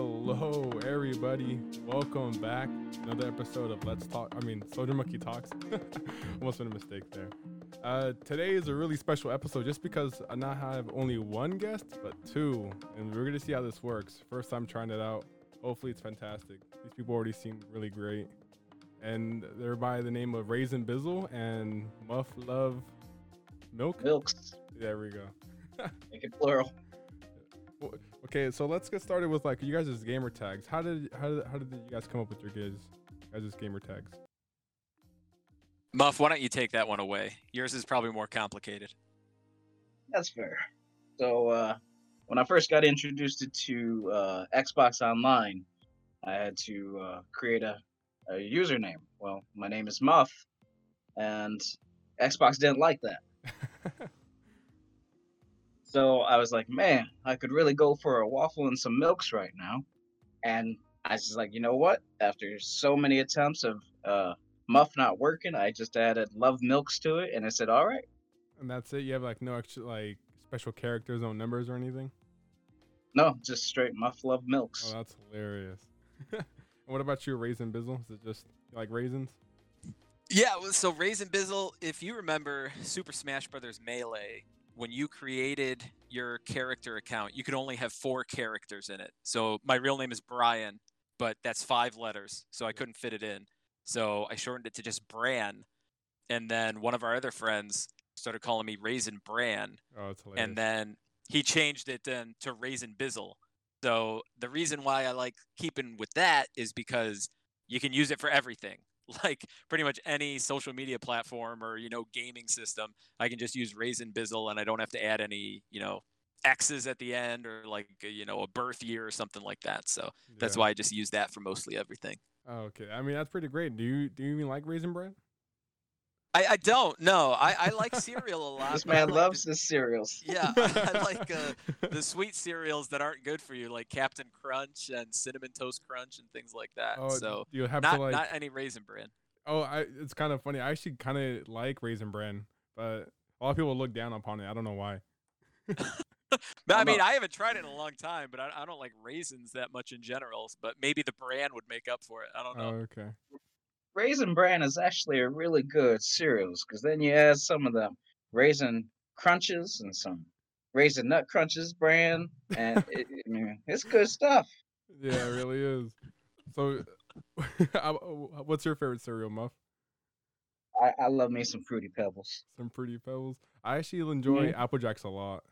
Hello, everybody. Welcome back. Another episode of Let's Talk. I mean, Soldier Monkey Talks. Almost made a mistake there. Uh, today is a really special episode just because I not have only one guest, but two. And we're going to see how this works. First time trying it out. Hopefully, it's fantastic. These people already seem really great. And they're by the name of Raisin Bizzle and Muff Love Milk. Milks. There we go. Make it plural. Well, Okay, so let's get started with like you guys' gamer tags. How did how did how did you guys come up with your guys guys' gamer tags? Muff, why don't you take that one away? Yours is probably more complicated. That's fair. So uh, when I first got introduced to uh, Xbox Online, I had to uh, create a, a username. Well, my name is Muff, and Xbox didn't like that. So I was like, man, I could really go for a waffle and some milks right now. And I was just like, you know what? After so many attempts of uh, Muff not working, I just added Love Milks to it, and I said, all right. and that's it. You have like no extra like special characters, no numbers or anything. No, just straight Muff Love Milks. Oh, that's hilarious. and what about you, Raisin Bizzle? Is it just like raisins? Yeah, so Raisin Bizzle, if you remember Super Smash Brothers Melee, when you created your character account, you could only have four characters in it. So my real name is Brian, but that's five letters, so I couldn't fit it in. So I shortened it to just Bran, and then one of our other friends started calling me Raisin Bran, Oh, hilarious. and then he changed it then to Raisin Bizzle. So the reason why I like keeping with that is because you can use it for everything. Like pretty much any social media platform or you know gaming system, I can just use Raisin Bizzle and I don't have to add any you know X's at the end or like uh, you know a birth year or something like that. So that's Yeah. why I just use that for mostly everything. Oh, okay. I mean, that's pretty great. Do you do you even like raisin bread? I, I don't know. I, I like cereal a lot. this man like loves the- his cereals. Yeah, I like uh, the sweet cereals that aren't good for you, like Cap'n Crunch and Cinnamon Toast Crunch and things like that. Oh, so you have not to like. not any raisin bran. Oh, I. It's kind of funny. I actually kind of like raisin bran, but a lot of people look down upon it. I don't know why. But I mean, I haven't tried it in a long time, but I, I don't like raisins that much in general. But maybe the bran would make up for it. I don't know. Oh, know. okay. Raisin Bran is actually a really good cereals because then you add some of the raisin crunches and some raisin nut crunches bran, and it, it's good stuff. Yeah, it really is. So, what's your favorite cereal, Muff? I, I love me some fruity pebbles. Some pretty pebbles. I actually enjoy Mhm. Apple Jacks a lot.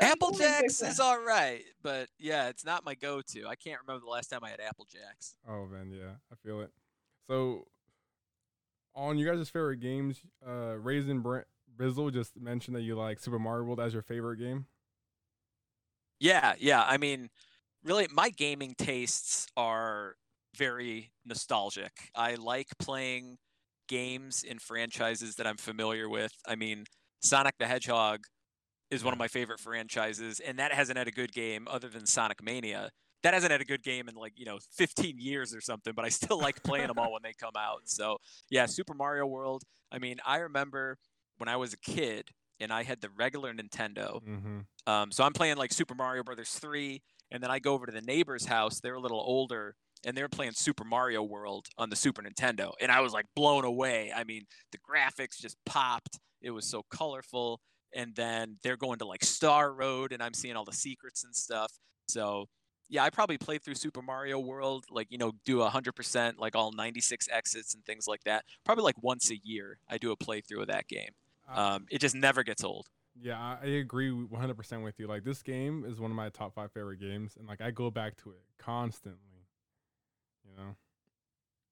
Apple I'm a big Jacks is all right, but yeah, it's not my go-to. I can't remember the last time I had Apple Jacks. Oh man, yeah, I feel it. So, on you guys' favorite games, uh, Raisin Br- Bizzle just mentioned that you like Super Mario World as your favorite game. Yeah, yeah. I mean, really, my gaming tastes are very nostalgic. I like playing games in franchises that I'm familiar with. I mean, Sonic the Hedgehog is one of my favorite franchises, and that hasn't had a good game other than Sonic Mania. That hasn't had a good game in like, you know, 15 years or something, but I still like playing them all when they come out. So, yeah, Super Mario World. I mean, I remember when I was a kid and I had the regular Nintendo. Mm-hmm. Um, so I'm playing like Super Mario Brothers 3, and then I go over to the neighbor's house. They're a little older, and they're playing Super Mario World on the Super Nintendo, and I was like blown away. I mean, the graphics just popped. It was so colorful. And then they're going to like Star Road, and I'm seeing all the secrets and stuff. So yeah, I probably played through Super Mario World, like you know, do a hundred percent, like all 96 exits and things like that. Probably like once a year, I do a playthrough of that game. Um, it just never gets old. yeah, I, agree 100% with you. Like this game is one of my top five favorite games, and like I go back to it constantly. You know.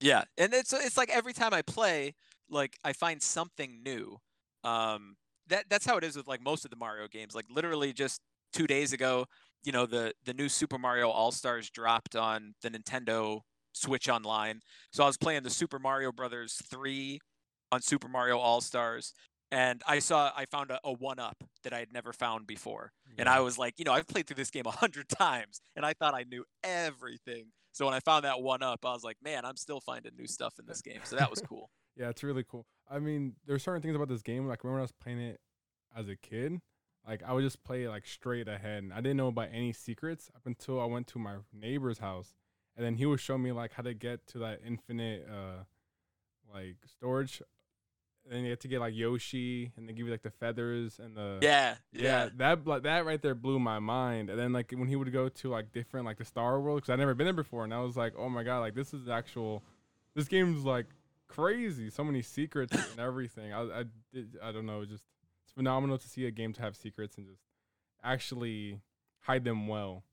Yeah, and it's it's like every time I play, like I find something new. Um, that that's how it is with like most of the Mario games. Like literally just two days ago, you know, the the new Super Mario All Stars dropped on the Nintendo Switch Online. So I was playing the Super Mario Brothers three on Super Mario All Stars, and I saw I found a, a one up that I had never found before. And I was like, you know, I've played through this game a hundred times, and I thought I knew everything. So when I found that one up, I was like, man, I'm still finding new stuff in this game. So that was cool. Yeah, it's really cool. I mean, there's certain things about this game. Like, remember when I was playing it as a kid? like I would just play like straight ahead. And I didn't know about any secrets up until I went to my neighbor's house, and then he would show me like how to get to that infinite uh like storage. And then you have to get like Yoshi, and they give you like the feathers and the Yeah, yeah, yeah. that like, that right there blew my mind. And then like when he would go to like different like the Star World, because I'd never been there before, and I was like, oh my god, like this is actual. This game's like crazy. So many secrets and everything. I I did I don't know, just it's phenomenal to see a game to have secrets and just actually hide them well.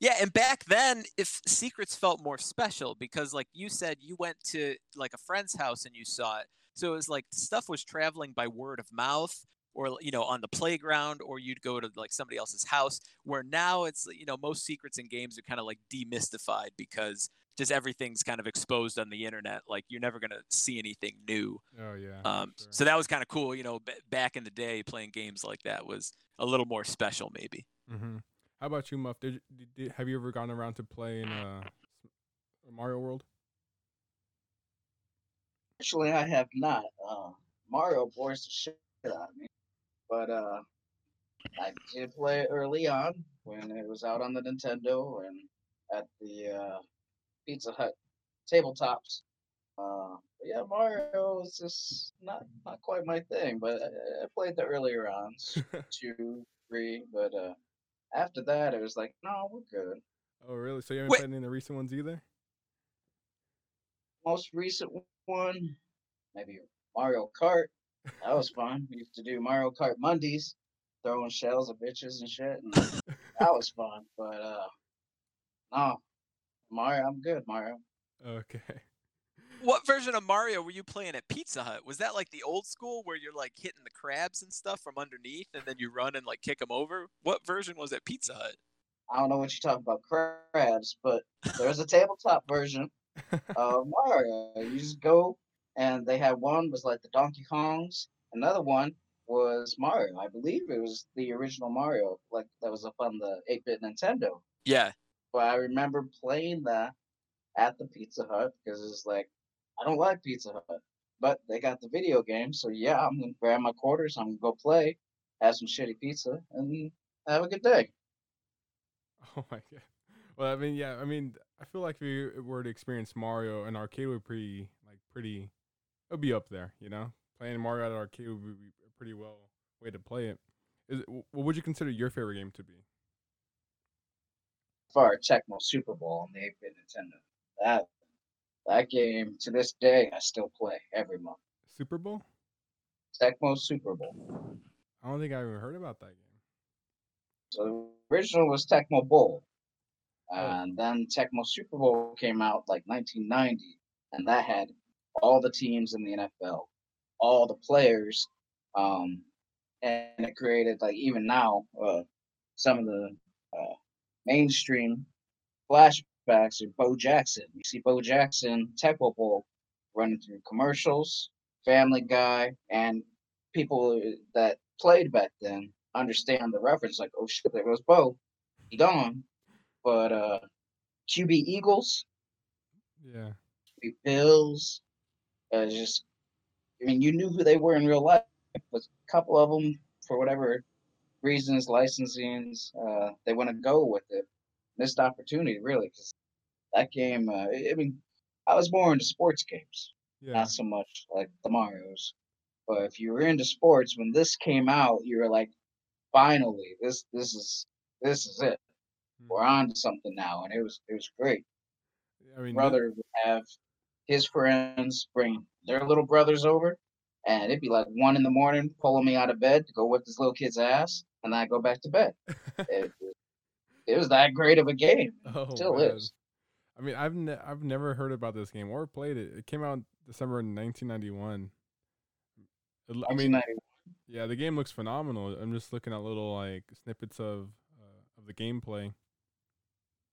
Yeah, and back then, if secrets felt more special because, like you said, you went to like a friend's house and you saw it, so it was like stuff was traveling by word of mouth, or you know, on the playground, or you'd go to like somebody else's house. Where now it's you know most secrets in games are kind of like demystified because just everything's kind of exposed on the internet. Like you're never gonna see anything new. Oh yeah. Um, sure. So that was kind of cool. You know, b- back in the day, playing games like that was a little more special, maybe. hmm How about you, Muff? Did, you- did, did have you ever gone around to play in uh Mario World? Actually, I have not. Uh, Mario bores the shit out of me, but uh, I did play early on when it was out on the Nintendo and at the uh, Pizza Hut tabletops. Uh, yeah, Mario is just not not quite my thing, but I, I played the earlier rounds, two, three, but uh, after that it was like, no, we're good. oh really? So you haven't Wait. played any of the recent ones either? most recent one, maybe Mario Kart. That was fun. We used to do Mario Kart Mondays, throwing shells at bitches and shit, and that was fun. But uh, no, Mario, I'm good, Mario. Okay. What version of Mario were you playing at Pizza Hut? Was that like the old school where you're like hitting the crabs and stuff from underneath and then you run and like kick them over? What version was at Pizza Hut? I don't know what you're talking about crabs, but there's a tabletop version of Mario. You just go, and they had one was like the Donkey Kongs. Another one was Mario. I believe it was the original Mario, like that was up on the 8-bit Nintendo. Yeah. But I remember playing that at the Pizza Hut because it's like I don't like Pizza Hut, but they got the video game, so yeah, I'm gonna grab my quarters, I'm gonna go play, have some shitty pizza, and have a good day. Oh my god. Well, I mean, yeah, I mean, I feel like if you uh, were to experience Mario in arcade would pretty like pretty it would be up there, you know? Playing Mario at arcade would be a pretty well way to play it. Is it, what would you consider your favorite game to be? For Tecmo Super Bowl and the 8-bit Nintendo, that that game to this day I still play every month. Super Bowl? Tecmo Super Bowl. I don't think I ever heard about that game. So the original was Tecmo Bowl. Oh. And then Tecmo Super Bowl came out like 1990, and that had all the teams in the NFL, all the players, um, and it created like even now uh, some of the uh, mainstream flashbacks of Bo Jackson. You see Bo Jackson Tecmo Bowl running through commercials, Family Guy, and people that played back then understand the reference. Like, oh shit, there goes Bo, he gone. But uh, QB Eagles, Yeah. QB Bills, uh, just I mean, you knew who they were in real life, but a couple of them, for whatever reasons, licensings, uh, they want to go with it. Missed opportunity, really, because that game. Uh, I mean, I was more into sports games, Yeah. not so much like the Mario's. But if you were into sports when this came out, you were like, finally, this this is this is it. We're on to something now, and it was it was great. I mean, Brother would have his friends bring their little brothers over, and it'd be like one in the morning, pulling me out of bed to go whip this little kid's ass, and I go back to bed. It, it was that great of a game. oh, Still man. is. I mean, I've ne- I've never heard about this game or played it. It came out in December 1991. It l- I mean, yeah, the game looks phenomenal. I'm just looking at little like snippets of uh, of the gameplay.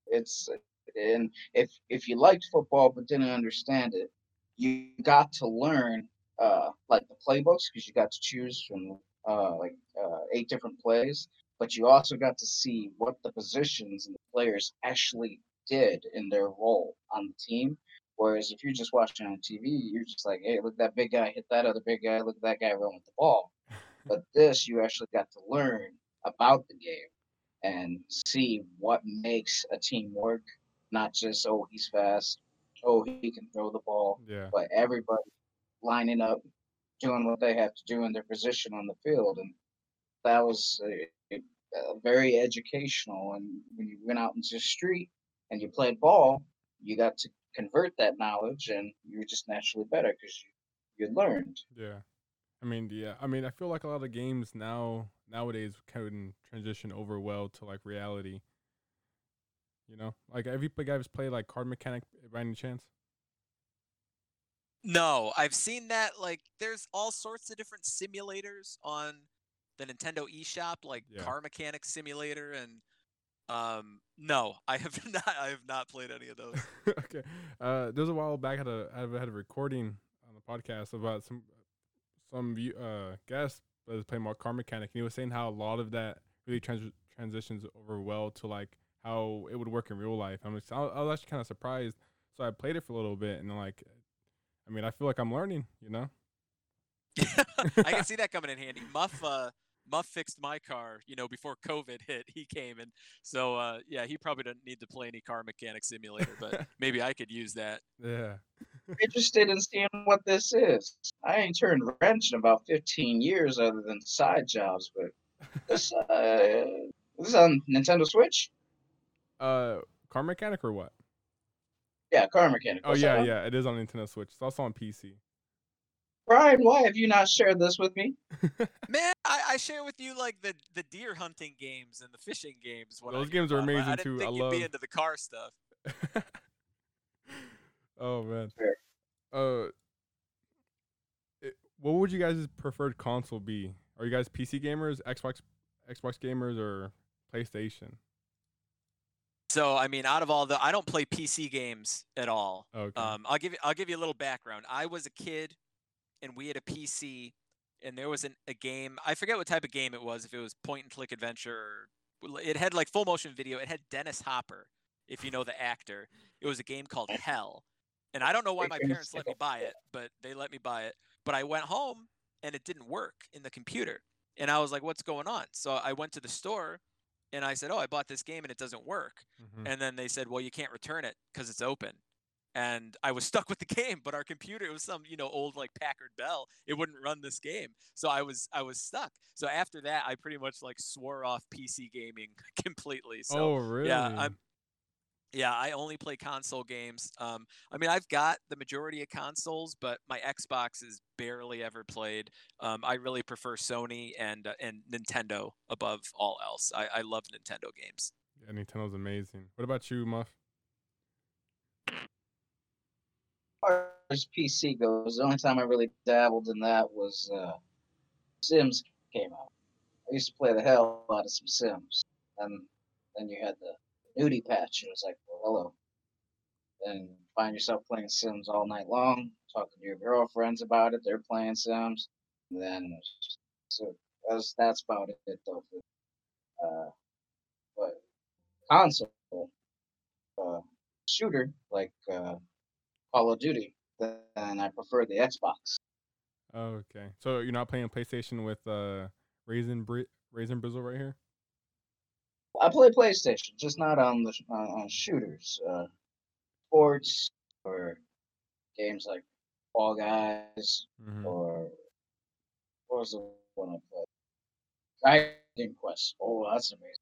it's and if if you liked football but didn't understand it, you got to learn uh like the playbooks because you got to choose from uh like uh, eight different plays, but you also got to see what the positions and the players actually did in their role on the team. Whereas if you're just watching on TV, you're just like, hey, look that big guy hit that other big guy, look at that guy run with the ball. But this, you actually got to learn about the game and see what makes a team work. Not just oh he's fast, oh he can throw the ball, Yeah. but everybody lining up, doing what they have to do in their position on the field, and that was uh, uh, very educational. And when you went out into the street and you played ball, you got to convert that knowledge, and you were just naturally better because you you learned. Yeah. I mean, yeah. I mean, I feel like a lot of games now nowadays can transition over well to like reality. You know, like have you guys played like Car Mechanic by any chance? No, I've seen that. Like, there's all sorts of different simulators on the Nintendo eShop, like Yeah. Car Mechanic Simulator, and um, no, I have not. I have not played any of those. okay. Uh, there was a while back I had a I had a recording on the podcast about some some view, uh guest that was playing more car mechanic, and he was saying how a lot of that really trans- transitions over well to like how it would work in real life. I'm just, I was I was actually kind of surprised. So I played it for a little bit, and like, I mean, I feel like I'm learning. You know? I can see that coming in handy. Muff, uh, Muff fixed my car, you know, before COVID hit. He came and so uh, yeah, he probably doesn't need to play any car mechanic simulator, but maybe I could use that. Yeah. Interested in seeing what this is. I ain't turned wrench in about 15 years, other than side jobs. But this, uh, this is on Nintendo Switch. Uh, car mechanic or what? Yeah, car mechanic. Oh yeah, yeah. It is on Nintendo Switch. It's also on PC. Brian, why have you not shared this with me? Man, I, I share with you like the the deer hunting games and the fishing games. When I Those get games are them. I- amazing, I, didn't too. Think I you'd love- be into the car stuff. oh man. Fair. Uh, it- what would you guys' preferred console be? Are you guys PC gamers, Xbox, Xbox gamers, or PlayStation? So I mean, out of all the, I don't play PC games at all. Okay. Um, I'll give you I'll give you a little background. I was a kid, and we had a PC, and there was an, a game. I forget what type of game it was. If it was point and click adventure, or, it had like full motion video. It had Dennis Hopper, if you know the actor. It was a game called Hell, and I don't know why my parents let me buy it, but they let me buy it. But I went home and it didn't work in the computer, and I was like, "What's going on?" So I went to the store, and I said, "Oh, I bought this game and it doesn't work." Mhm. and then they said well you can't return it because it's open and i was stuck with the game but our computer it was some you know old like packard bell it wouldn't run this game so i was i was stuck so after that i pretty much like swore off pc gaming completely so oh really? yeah i'm yeah i only play console games um i mean i've got the majority of consoles but my xbox is barely ever played um i really prefer sony and uh, and nintendo above all else i i love nintendo games yeah, Nintendo's amazing. What about you, Muff? as PC goes, the only time I really dabbled in that was uh, Sims came out. I used to play the hell out of some Sims, and then you had the nudie patch, and it was like, well, hello. Then find yourself playing Sims all night long, talking to your girlfriends about it. They're playing Sims, and then so that's that's about it though. Uh, but console uh, shooter like. Uh, Call of Duty, then I prefer the Xbox. Okay. So you're not playing PlayStation with uh Raisin Bri- Raisin Brizzle right here? I play PlayStation, just not on the on, on shooters, uh, sports or games like Fall Guys Mm-hmm. or what was the one I played? Dragon Quest. Oh, that's amazing.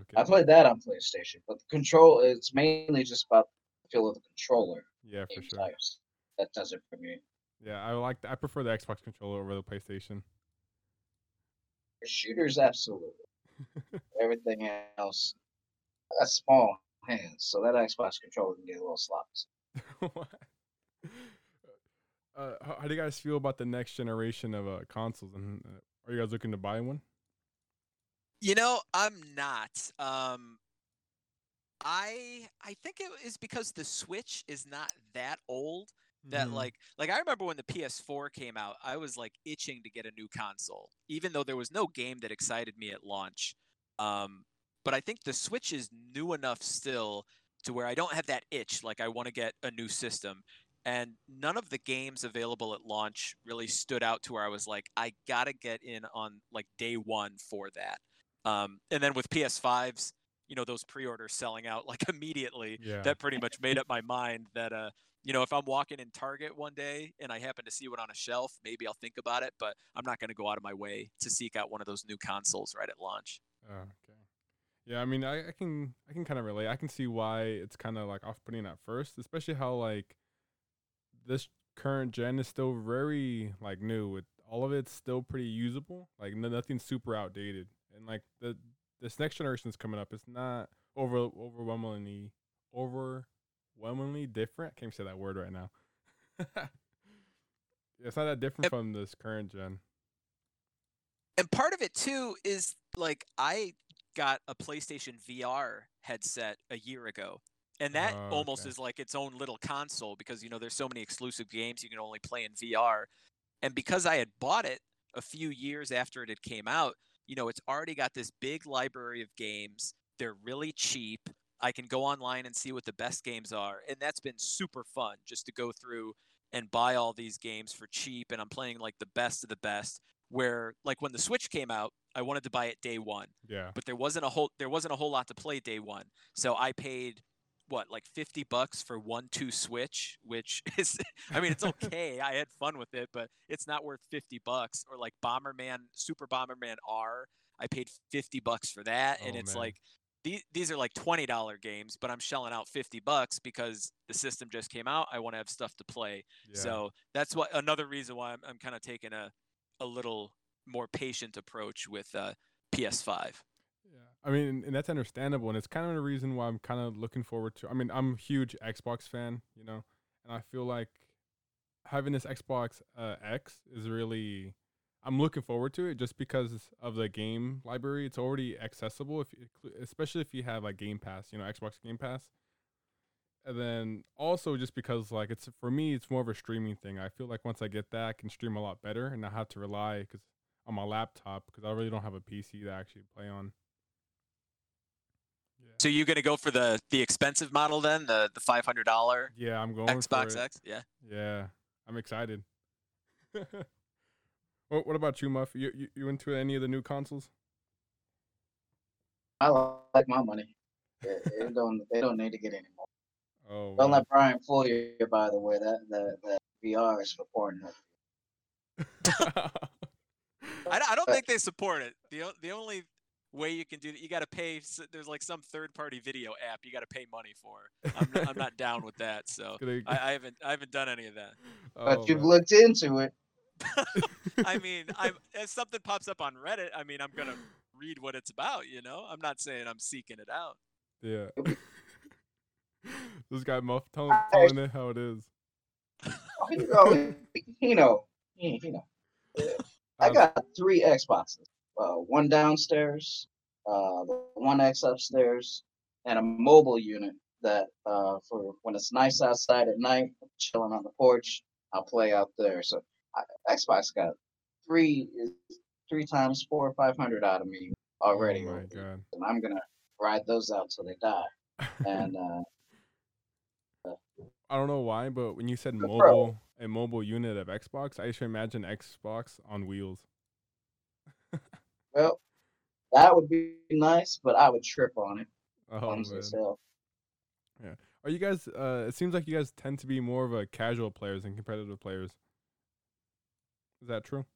Okay. I played that on PlayStation, but the control it's mainly just about the feel of the controller. yeah, for sure. types. That does it for me. Yeah, I like. I prefer the Xbox controller over the PlayStation. For shooters, absolutely. Everything else, I got small hands, so that Xbox controller can get a little sloppy. Uh, how, how do you guys feel about the next generation of uh, consoles? And uh, are you guys looking to buy one? You know, I'm not. Um, I I think it is because the Switch is not that old that Mhm. like like I remember when the PS4 came out, I was like itching to get a new console, even though there was no game that excited me at launch. Um, but I think the Switch is new enough still to where I don't have that itch like I want to get a new system. and none of the games available at launch really stood out to where I was like, I gotta get in on like day one for that. Um, and then with PS5s, you know, those pre-orders selling out like immediately, Yeah. that pretty much made up my mind that uh, you know, if I'm walking in Target one day and I happen to see one on a shelf, maybe I'll think about it, but I'm not gonna go out of my way to seek out one of those new consoles right at launch. Oh, okay. Yeah, I mean, I, I can I can kind of relate. I can see why it's kind of like off-putting at first, especially how like this current gen is still very like new. With all of it's still pretty usable. Like no, nothing's super outdated, and like the this next generation is coming up. It's not over overwhelmingly overwhelmingly different. I can't say that word right now. it's not that different Yep. from this current gen. and part of it too is like I got a PlayStation VR headset a year ago. And that Oh, almost okay. is like its own little console because you know there's so many exclusive games you can only play in VR. And because I had bought it a few years after it had came out, you know, it's already got this big library of games. They're really cheap. I can go online and see what the best games are, and that's been super fun just to go through and buy all these games for cheap and I'm playing like the best of the best where like when the Switch came out, I wanted to buy it day 1, Yeah. but there wasn't a whole there wasn't a whole lot to play day 1. So I paid what like 50 bucks for 1-2 Switch, which is I mean it's okay. I had fun with it, but it's not worth 50 bucks or like Bomberman Super Bomberman R. I paid 50 bucks for that and Oh, it's man. like these, these are like $20 games, but I'm shelling out 50 bucks because the system just came out. I want to have stuff to play. Yeah. So that's what another reason why I'm, I'm kind of taking a, a little more patient approach with uh, PS5. Yeah, I mean, and that's understandable, and it's kind of the reason why I'm kind of looking forward to. I mean, I'm a huge Xbox fan, you know, and I feel like having this Xbox uh, X is really. I'm looking forward to it just because of the game library. It's already accessible, if especially if you have like Game Pass, you know, Xbox Game Pass. And then also just because like it's for me, it's more of a streaming thing. I feel like once I get that, I can stream a lot better and not have to rely because on my laptop because I really don't have a PC to actually play on. Yeah. So you're gonna go for the the expensive model then, the the five hundred dollar Yeah, I'm going for Xbox. X? Yeah. Yeah, I'm excited. what What about you, Muff? You, you you into any of the new consoles? I like my money. They, they don't. They don't need to get any more. Oh, Don't wow. let Brian fool you. By the way, that that, that VR is for Pornhub. I, don't- I don't think they support it. The the only way you can do that, you got to pay. There's like some third party video app you got to pay money for. I'm n- I'm not down with that. So I, I haven't I haven't done any of that. Oh, but oh, you've man. looked into it. I mean, I'm if something pops up on Reddit, I mean, I'm gonna read what it's about. You know, I'm not saying I'm seeking it out. yeah. this guy Muff telling telling it how it is. Oh, you know, you know, you know. I Um, got three Xboxes. Uh, one downstairs, uh, one X upstairs, and a mobile unit that uh, for when it's nice outside at night, chilling on the porch, I'll play out there. So I, Xbox got three three times four or five hundred out of me already, Oh my god. and I'm gonna ride those out till they die. And uh, I don't know why, but when you said Pro. mobile, a mobile unit of Xbox, I should imagine Xbox on wheels. well, that would be nice, but I would trip on it. Oh so. Are you guys? Uh, it seems like you guys tend to be more of a casual players than competitive players. Is that true?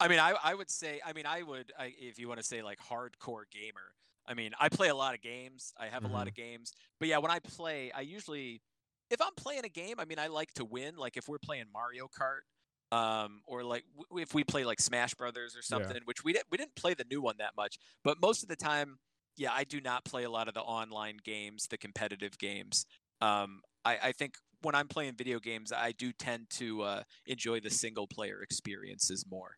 I mean, I I would say, I mean, I would, I, if you want to say like hardcore gamer. I mean, I play a lot of games. I have a lot of games, but yeah, when I play, I usually, if I'm playing a game, I mean, I like to win. Like if we're playing Mario Kart, um, or like w- if we play like Smash Brothers or Yeah. something, which we didn't we didn't play the new one that much, but most of the time, yeah, I do not play a lot of the online games, the competitive games. Um, I, I think when I'm playing video games, I do tend to uh, enjoy the single player experiences more.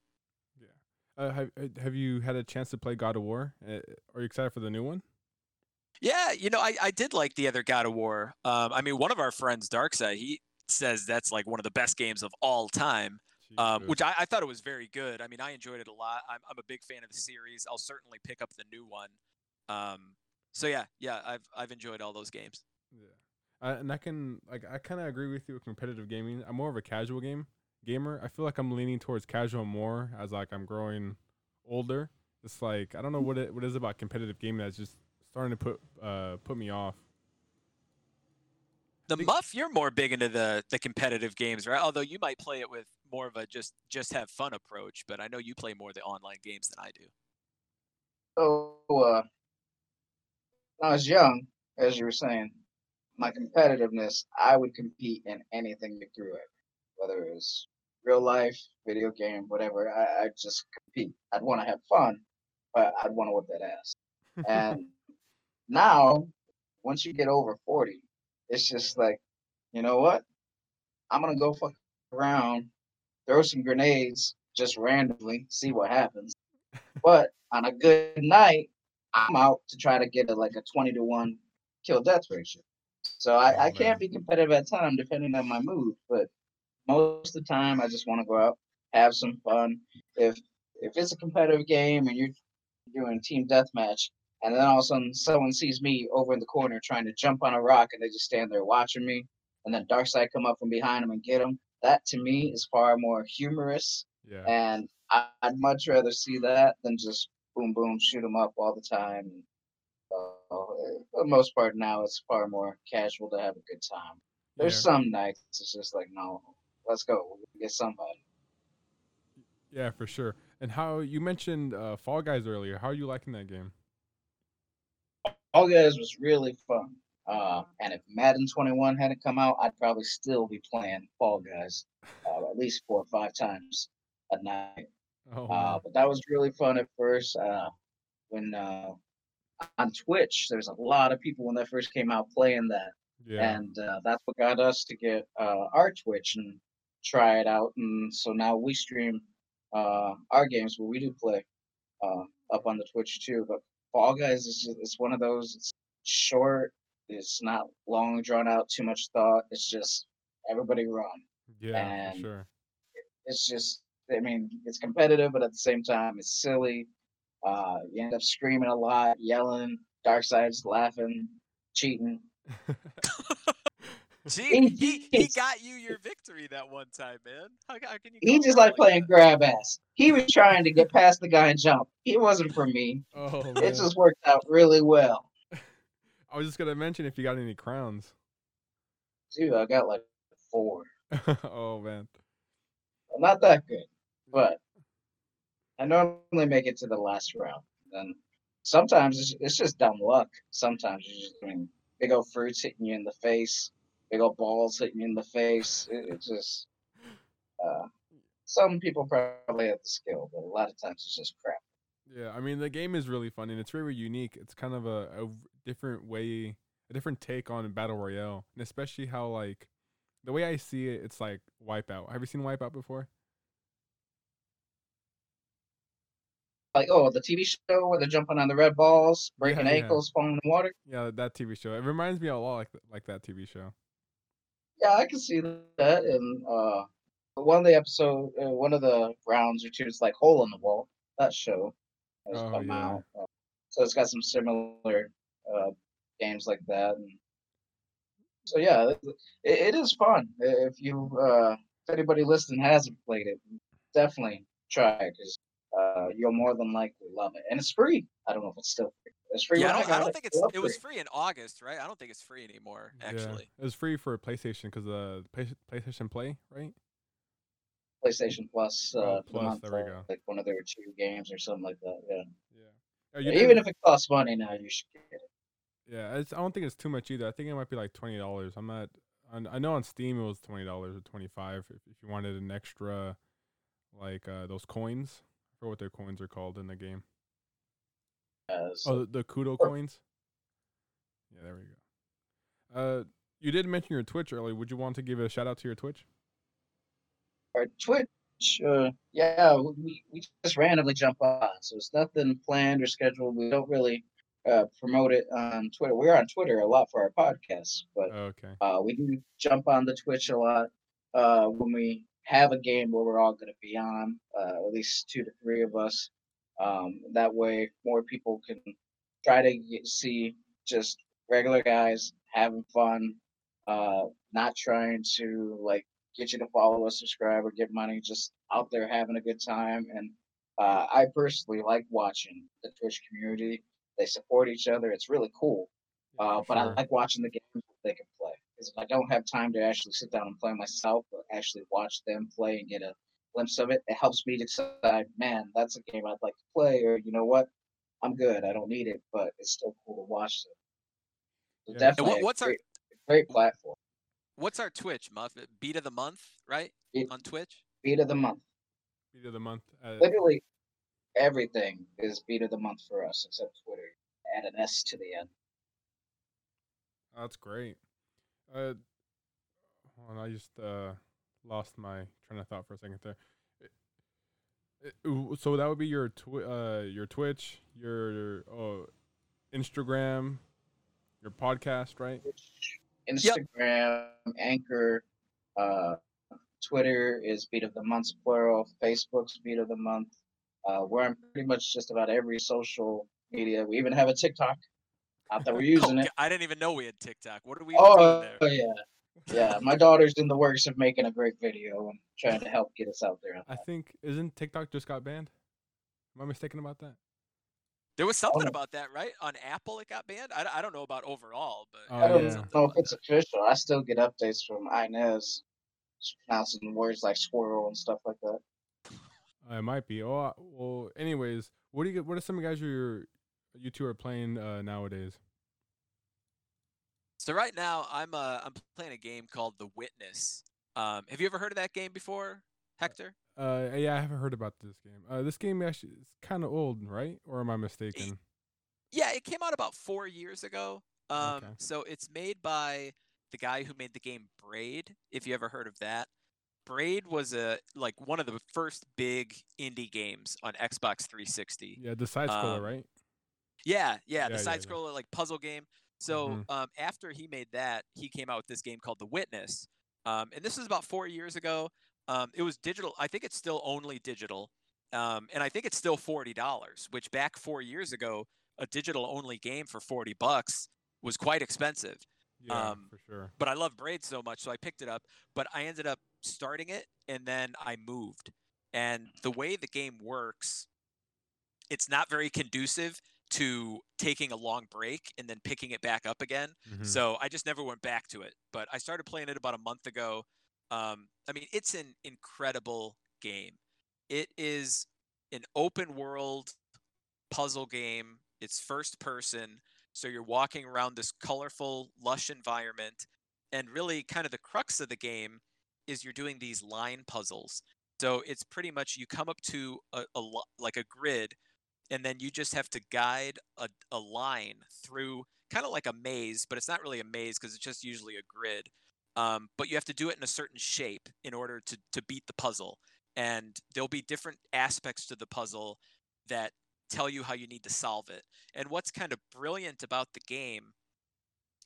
Yeah. Uh, have uh, Have you had a chance to play God of War? Uh, are you excited for the new one? Yeah, you know, I, I did like the other God of War. Um, I mean, one of our friends, Darkseid, he says that's like one of the best games of all time, um, which I, I thought it was very good. I mean, I enjoyed it a lot. I'm, I'm a big fan of the series. I'll certainly pick up the new one. Um, so yeah, yeah, I've I've enjoyed all those games. Yeah. I, and I can like I kind of agree with you with competitive gaming. I'm more of a casual game gamer. I feel like I'm leaning towards casual more as like I'm growing older. It's like I don't know what it what is about competitive gaming that's just starting to put uh put me off. The think- muff, you're more big into the the competitive games, right? Although you might play it with more of a just just have fun approach, but I know you play more the online games than I do. So, uh, when I was young, as you were saying, my competitiveness, I would compete in anything you threw at whether it was real life, video game, whatever. I, I'd just compete. I'd want to have fun, but I'd want to whip that ass. And now, once you get over 40, it's just like, you know what? I'm going to go fuck around, throw some grenades just randomly, see what happens. But on a good night, I'm out to try to get a, like a 20 to 1 kill death ratio. So I, Oh, I can't be competitive at time depending on my mood, but most of the time I just want to go out, have some fun. If if it's a competitive game and you're doing team deathmatch, and then all of a sudden someone sees me over in the corner trying to jump on a rock and they just stand there watching me, and then Darkseid come up from behind them and get them, that to me is far more humorous yeah. and I'd much rather see that than just boom boom shoot them up all the time. Uh, for the most part now, it's far more casual to have a good time. There's yeah. some nights it's just like no, let's go we'll get somebody. Yeah, for sure. And how you mentioned uh, Fall Guys earlier. How are you liking that game? Fall Guys was really fun. Uh, and if Madden 21 hadn't come out, I'd probably still be playing Fall Guys uh, at least four or five times a night. Oh, Uh, but that was really fun at first. Uh, when uh, on Twitch, there's a lot of people when that first came out playing that, yeah. and uh, that's what got us to get uh, our Twitch and try it out. And so now we stream uh, our games where we do play uh, up on the Twitch too. But Fall Guys is just, it's one of those. It's short. It's not long drawn out. Too much thought. It's just everybody run. yeah, and- sure. it's just I mean, it's competitive, but at the same time, it's silly. Uh, you end up screaming a lot, yelling, dark sides laughing, cheating. See, he, he got you your victory that one time, man. How, how can you? He just like playing that? grab ass. He was trying to get past the guy and jump. He wasn't for me. oh, It man. just worked out really well. I was just gonna mention if you got any crowns. Dude, I got like four. oh man. Not that good, but I normally make it to the last round. And sometimes it's, just dumb luck. Sometimes you just mean, big old fruits hitting you in the face, big old balls hitting you in the face. It, it's just uh, some people probably have the skill, but a lot of times it's just crap. Yeah, I mean the game is really fun and it's very unique. It's kind of a different way, a different take on battle royale, and especially how like the way I see it, it's like Wipeout. Have you seen Wipeout before? Like, oh, the TV show where they're jumping on the red balls, breaking yeah. ankles, falling in the water. Yeah, that TV show. It reminds me a lot like like that TV show. Yeah, I can see that. And uh, one of the episode, uh, one of the rounds or two is like hole in the wall. That show has Oh, come yeah. out, uh, so it's got some similar uh, games like that. And so yeah, it, it is fun. If you, uh, if anybody listening hasn't played it, definitely try it because uh, you'll more than likely love it, and it's free. I don't know if it's still free. It's free. Yeah, I don't, I got don't it. think it's. It was free. free in August, right? I don't think it's free anymore. Actually, yeah. it was free for PlayStation because uh, PlayStation Play, right? PlayStation Plus. Uh, Oh, Plus, month, there we go. Like one of their two games or something like that. Yeah. Yeah. You Even if it costs money now, you should get it. Yeah, it's, I don't think it's too much either. I think it might be like twenty dollars. I'm not. I I know on Steam it was twenty dollars or twenty five if, if you wanted an extra, like uh, those coins. Forget what their coins are called in the game. Uh, so Oh, the, the Kudo coins. Yeah, there we go. Uh, you did mention your Twitch earlier. Would you want to give a shout out to your Twitch? our Twitch, uh, yeah, we, we just randomly jump on. So it's nothing planned or scheduled. We don't really uh, promote it on Twitter. We're on Twitter a lot for our podcasts, but okay. uh, we do jump on the Twitch a lot uh, when we have a game where we're all going to be on, uh, at least two to three of us. Um, that way, more people can try to get, see just regular guys having fun, Uh, not trying to like get you to follow or subscribe or get money. Just out there having a good time. And uh, I personally like watching the Twitch community. They support each other. It's really cool. Uh, but I like watching the games they can play. Because if I don't have time to actually sit down and play myself, but actually watch them play and get a glimpse of it, it helps me decide, man, that's a game I'd like to play, or you know what, I'm good, I don't need it, but it's still cool to watch them. So Yeah. Definitely, what, a what's our great, great platform. what's our Twitch, Muff? Beat of the month, right? Beat- On Twitch. Beat of the month. Beat of the month. Uh, Literally everything is beat of the month for us except Twitter. Add an S to the end. that's great. Uh, hold on, I just uh lost my train of thought for a second there. So that would be your twi- uh your Twitch, your oh, Instagram, your podcast, right? Instagram, Anchor, uh, Twitter is Beat of the Month plural. Facebook's Beat of the Month. Uh, we're on pretty much just about every social media. We even have a TikTok. Not that we're using Oh, it. g- I didn't even know we had TikTok. What are we even Oh doing there? yeah, yeah. My daughter's in the works of making a great video and trying to help get us out there. I think isn't TikTok just got banned? Am I mistaken about that? There was something Oh. about that, right? On Apple, it got banned. I, I don't know about overall, but Oh, I don't yeah. know if it's that. official. I still get updates from Inez pronouncing words like squirrel and stuff like that. Uh, it might be. Oh, uh, well. Anyways, what do you? What are some guys you're you two are playing uh, nowadays? So right now, I'm uh I'm playing a game called The Witness. Um, have you ever heard of that game before, Hector? Uh, yeah, I haven't heard about this game. Uh, this game actually is kind of old, right? Or am I mistaken? Yeah, it came out about four years ago. Um, Okay. so it's made by the guy who made the game Braid. If you ever heard of that, Braid was a like one of the first big indie games on Xbox 360. Yeah, the side scroller, Um, right? Yeah, yeah, Yeah, the yeah, side yeah. scroller like puzzle game. So Mhm. um, after he made that, he came out with this game called The Witness, um, and this was about four years ago. Um, it was digital. I think it's still only digital, um, and I think it's still forty dollars. Which back four years ago, a digital only game for forty bucks was quite expensive. Yeah, um, for sure. But I love Braid so much, so I picked it up. But I ended up starting it, and then I moved. And the way the game works, it's not very conducive to taking a long break and then picking it back up again. Mhm. So I just never went back to it. But I started playing it about a month ago. Um, I mean, it's an incredible game. It is an open world puzzle game. It's first person. So you're walking around this colorful, lush environment. And really, kind of the crux of the game is you're doing these line puzzles. So it's pretty much you come up to a, a like a grid, and then you just have to guide a, a line through kind of like a maze, but it's not really a maze because it's just usually a grid. Um, but you have to do it in a certain shape in order to to beat the puzzle. And there'll be different aspects to the puzzle that tell you how you need to solve it. And what's kind of brilliant about the game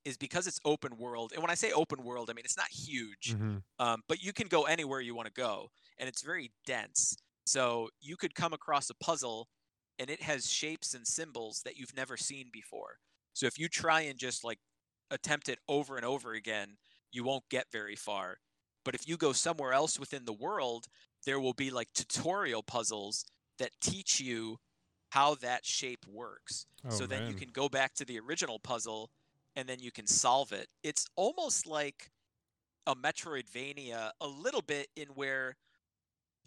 is because it's open world. And when I say open world, I mean it's not huge Mhm. um, but you can go anywhere you want to go and it's very dense so you could come across a puzzle and it has shapes and symbols that you've never seen before. So if you try and just like attempt it over and over again you won't get very far. But if you go somewhere else within the world there will be like tutorial puzzles that teach you how that shape works. Oh, so then you can go back to the original puzzle and then you can solve it. It's almost like a Metroidvania a little bit in where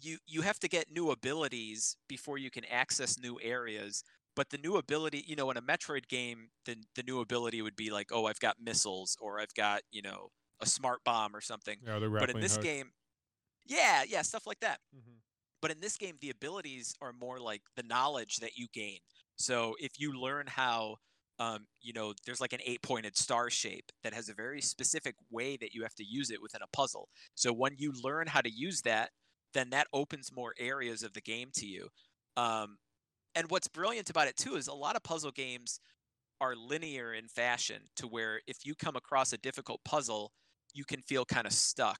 you you have to get new abilities before you can access new areas. But the new ability, you know, in a Metroid game, the the new ability would be like, oh, I've got missiles or I've got, you know, a smart bomb or something. Yeah, But in this game, yeah, yeah, stuff like that. Mhm. But in this game, the abilities are more like the knowledge that you gain. So if you learn how, um, you know, there's like an eight pointed star shape that has a very specific way that you have to use it within a puzzle. So when you learn how to use that, then that opens more areas of the game to you. Um, and what's brilliant about it too is a lot of puzzle games are linear in fashion to where if you come across a difficult puzzle, you can feel kind of stuck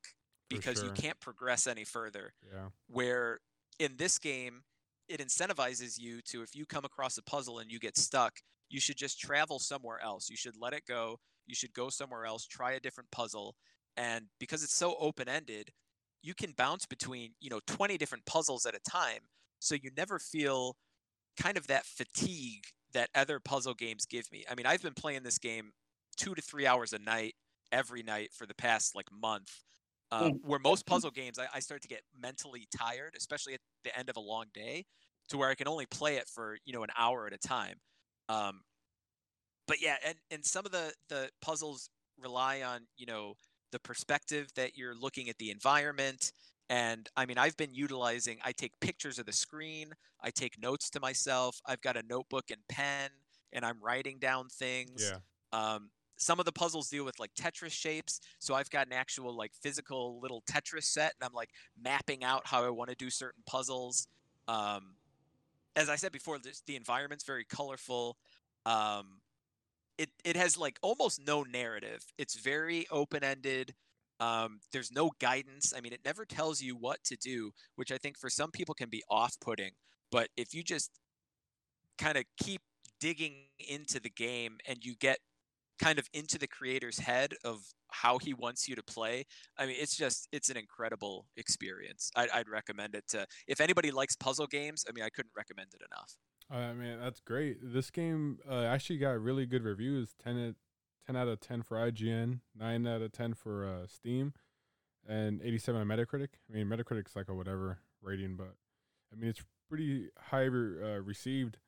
because you can't progress any further Yeah. where in this game it incentivizes you to if you come across a puzzle and you get stuck you should just travel somewhere else you should let it go You should go somewhere else, try a different puzzle. And because it's so open ended, you can bounce between, you know, 20 different puzzles at a time. So you never feel kind of that fatigue that other puzzle games give me. I mean, I've been playing this game two to three hours a night every night for the past like month. Um, Mm. Where most puzzle games, I, I start to get mentally tired, especially at the end of a long day, to where I can only play it for you know an hour at a time. Um, but yeah, and and some of the the puzzles rely on you know the perspective that you're looking at the environment. And I mean, I've been utilizing. I take pictures of the screen. I take notes to myself. I've got a notebook and pen, and I'm writing down things. Yeah. Um, some of the puzzles deal with like Tetris shapes, so I've got an actual like physical little Tetris set, and I'm like mapping out how I want to do certain puzzles. Um, as I said before, this, the environment's very colorful. Um, it it has like almost no narrative. It's very open ended. Um, there's no guidance. I mean, it never tells you what to do, which I think for some people can be off putting. But if you just kind of keep digging into the game and you get kind of into the creator's head of how he wants you to play i mean it's just it's an incredible experience i'd, I'd recommend it to if anybody likes puzzle games i mean i couldn't recommend it enough Uh, mean, that's great. This game uh, actually got really good reviews 10, 10 out of 10 for IGN, 9 out of 10 for uh, Steam, and 87 on Metacritic. I mean, Metacritic's like a whatever rating, but I mean, it's pretty high uh, received.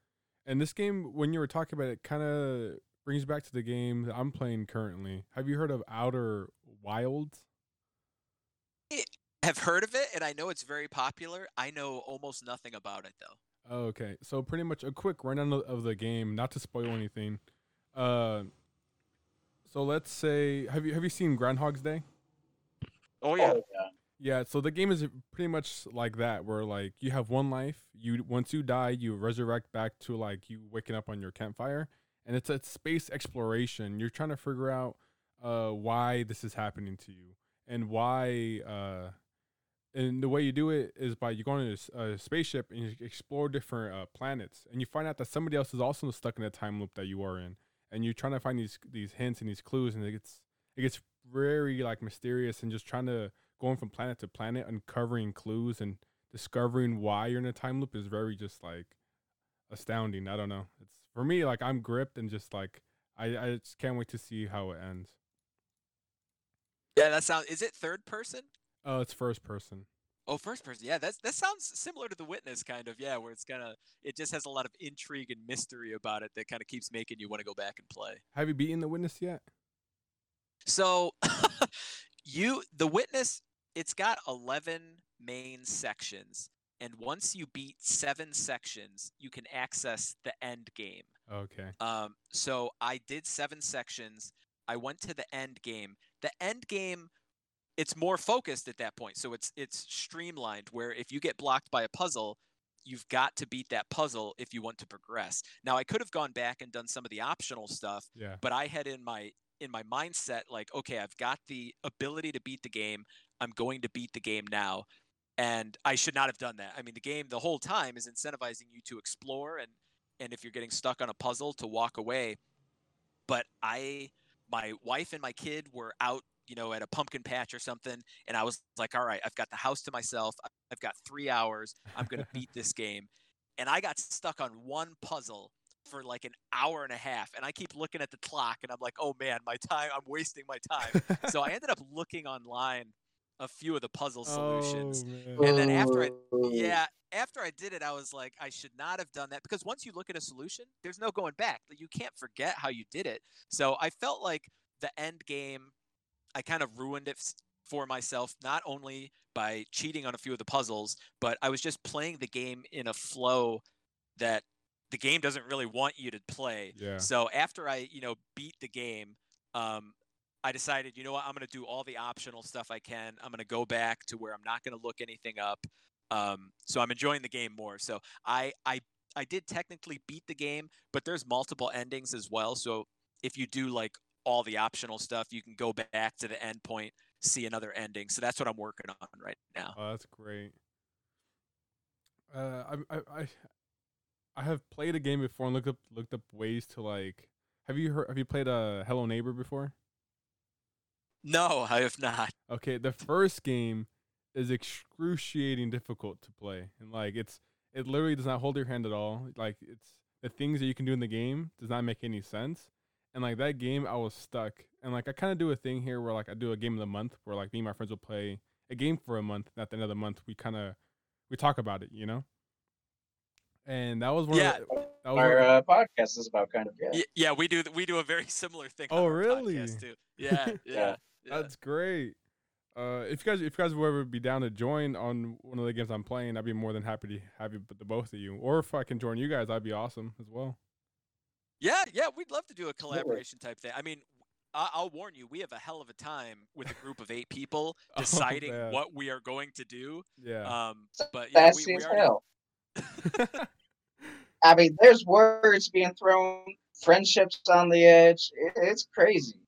And this game, when you were talking about it, kind of brings back to the game that I'm playing currently. Have you heard of Outer Wilds? I have heard of it and i know it's very popular i know almost nothing about it though Oh, okay. So pretty much a quick rundown of- of the game, not to spoil anything. Uh, so let's say, have you have you seen Groundhog's Day? oh Oh, yeah. Yeah. So the game is pretty much like that, where like you have one life. You once you die, you resurrect back to like you waking up on your campfire, and it's a space exploration. You're trying to figure out uh why this is happening to you and why uh and the way you do it is by you go on a spaceship and you explore different uh, planets and you find out that somebody else is also stuck in a time loop that you are in and you're trying to find these these hints and these clues and it gets it gets very like mysterious and just trying to going from planet to planet uncovering clues and discovering why you're in a time loop is very just like astounding i don't know it's for me like i'm gripped and just like i i just can't wait to see how it ends. Yeah that sounds is it third person? Oh it's first person. Oh first person yeah that's that sounds similar to the witness kind of yeah where it's gonna it just has a lot of intrigue and mystery about it that kind of keeps making you want to go back and play. Have you beaten the witness yet? So you the witness it's got 11 main sections and once you beat 7 sections you can access the end game. okay Um so I did 7 sections. I went to the end game. The end game it's more focused at that point. So it's it's streamlined where if you get blocked by a puzzle You've got to beat that puzzle if you want to progress. Now, I could have gone back and done some of the optional stuff, yeah but I had in my in my mindset like okay I've got the ability to beat the game I'm going to beat the game now and I should not have done that. I mean the game the whole time is incentivizing you to explore and and if you're getting stuck on a puzzle to walk away. But I my wife and my kid were out you know at a pumpkin patch or something and I was like all right I've got the house to myself. I've got 3 hours. I'm going to beat this game. And I got stuck on one puzzle for like an hour and a half and i keep looking at the clock and i'm like oh man my time i'm wasting my time. So i ended up looking online a few of the puzzle solutions Oh. And then after I- Ooh. yeah after i did it i was like i should not have done that because once you look at a solution there's no going back you can't forget how you did it so i felt like the end game i kind of ruined it for myself not only by cheating on a few of the puzzles but i was just playing the game in a flow that the game doesn't really want you to play Yeah. so after I, you know, beat the game, um, I decided, you know what, I'm going to do all the optional stuff I can. I'm going to go back to where I'm not going to look anything up. Um, so I'm enjoying the game more. So I, I, I did technically beat the game, but there's multiple endings as well. So if you do like all the optional stuff, you can go back to the end point, see another ending. So that's what I'm working on right now. Oh, that's great. Uh, I, I, I, I have played a game before and looked up looked up ways to like. have you heard? Have you played uh, Hello Neighbor before? No, I have not. Okay, the first game is excruciating difficult to play, and like it's it literally does not hold your hand at all. Like it's the things that you can do in the game does not make any sense. And like that game, I was stuck. And like I kind of do a thing here where like I do a game of the month where like me and my friends will play a game for a month. And at the end of the month, we kind of we talk about it, you know. And that was one. Yeah. Of the, that was Our one- uh, podcast is about kind of yeah. Y- yeah, we do. We do a very similar thing. on Oh, our really? podcast, too. Yeah, yeah. Yeah. Yeah. That's great. Uh, if you guys if you guys would ever be down to join on one of the games I'm playing, I'd be more than happy to have you, the both of you. Or if I can join you guys, I'd be awesome as well. Yeah, yeah, we'd love to do a collaboration type thing. I mean, I- I'll warn you, we have a hell of a time with a group of eight people Oh, deciding man. what we are going to do. Yeah. Um, but yeah, we, Sassy we as hell. I mean, there's words being thrown, friendships on the edge. It, it's crazy.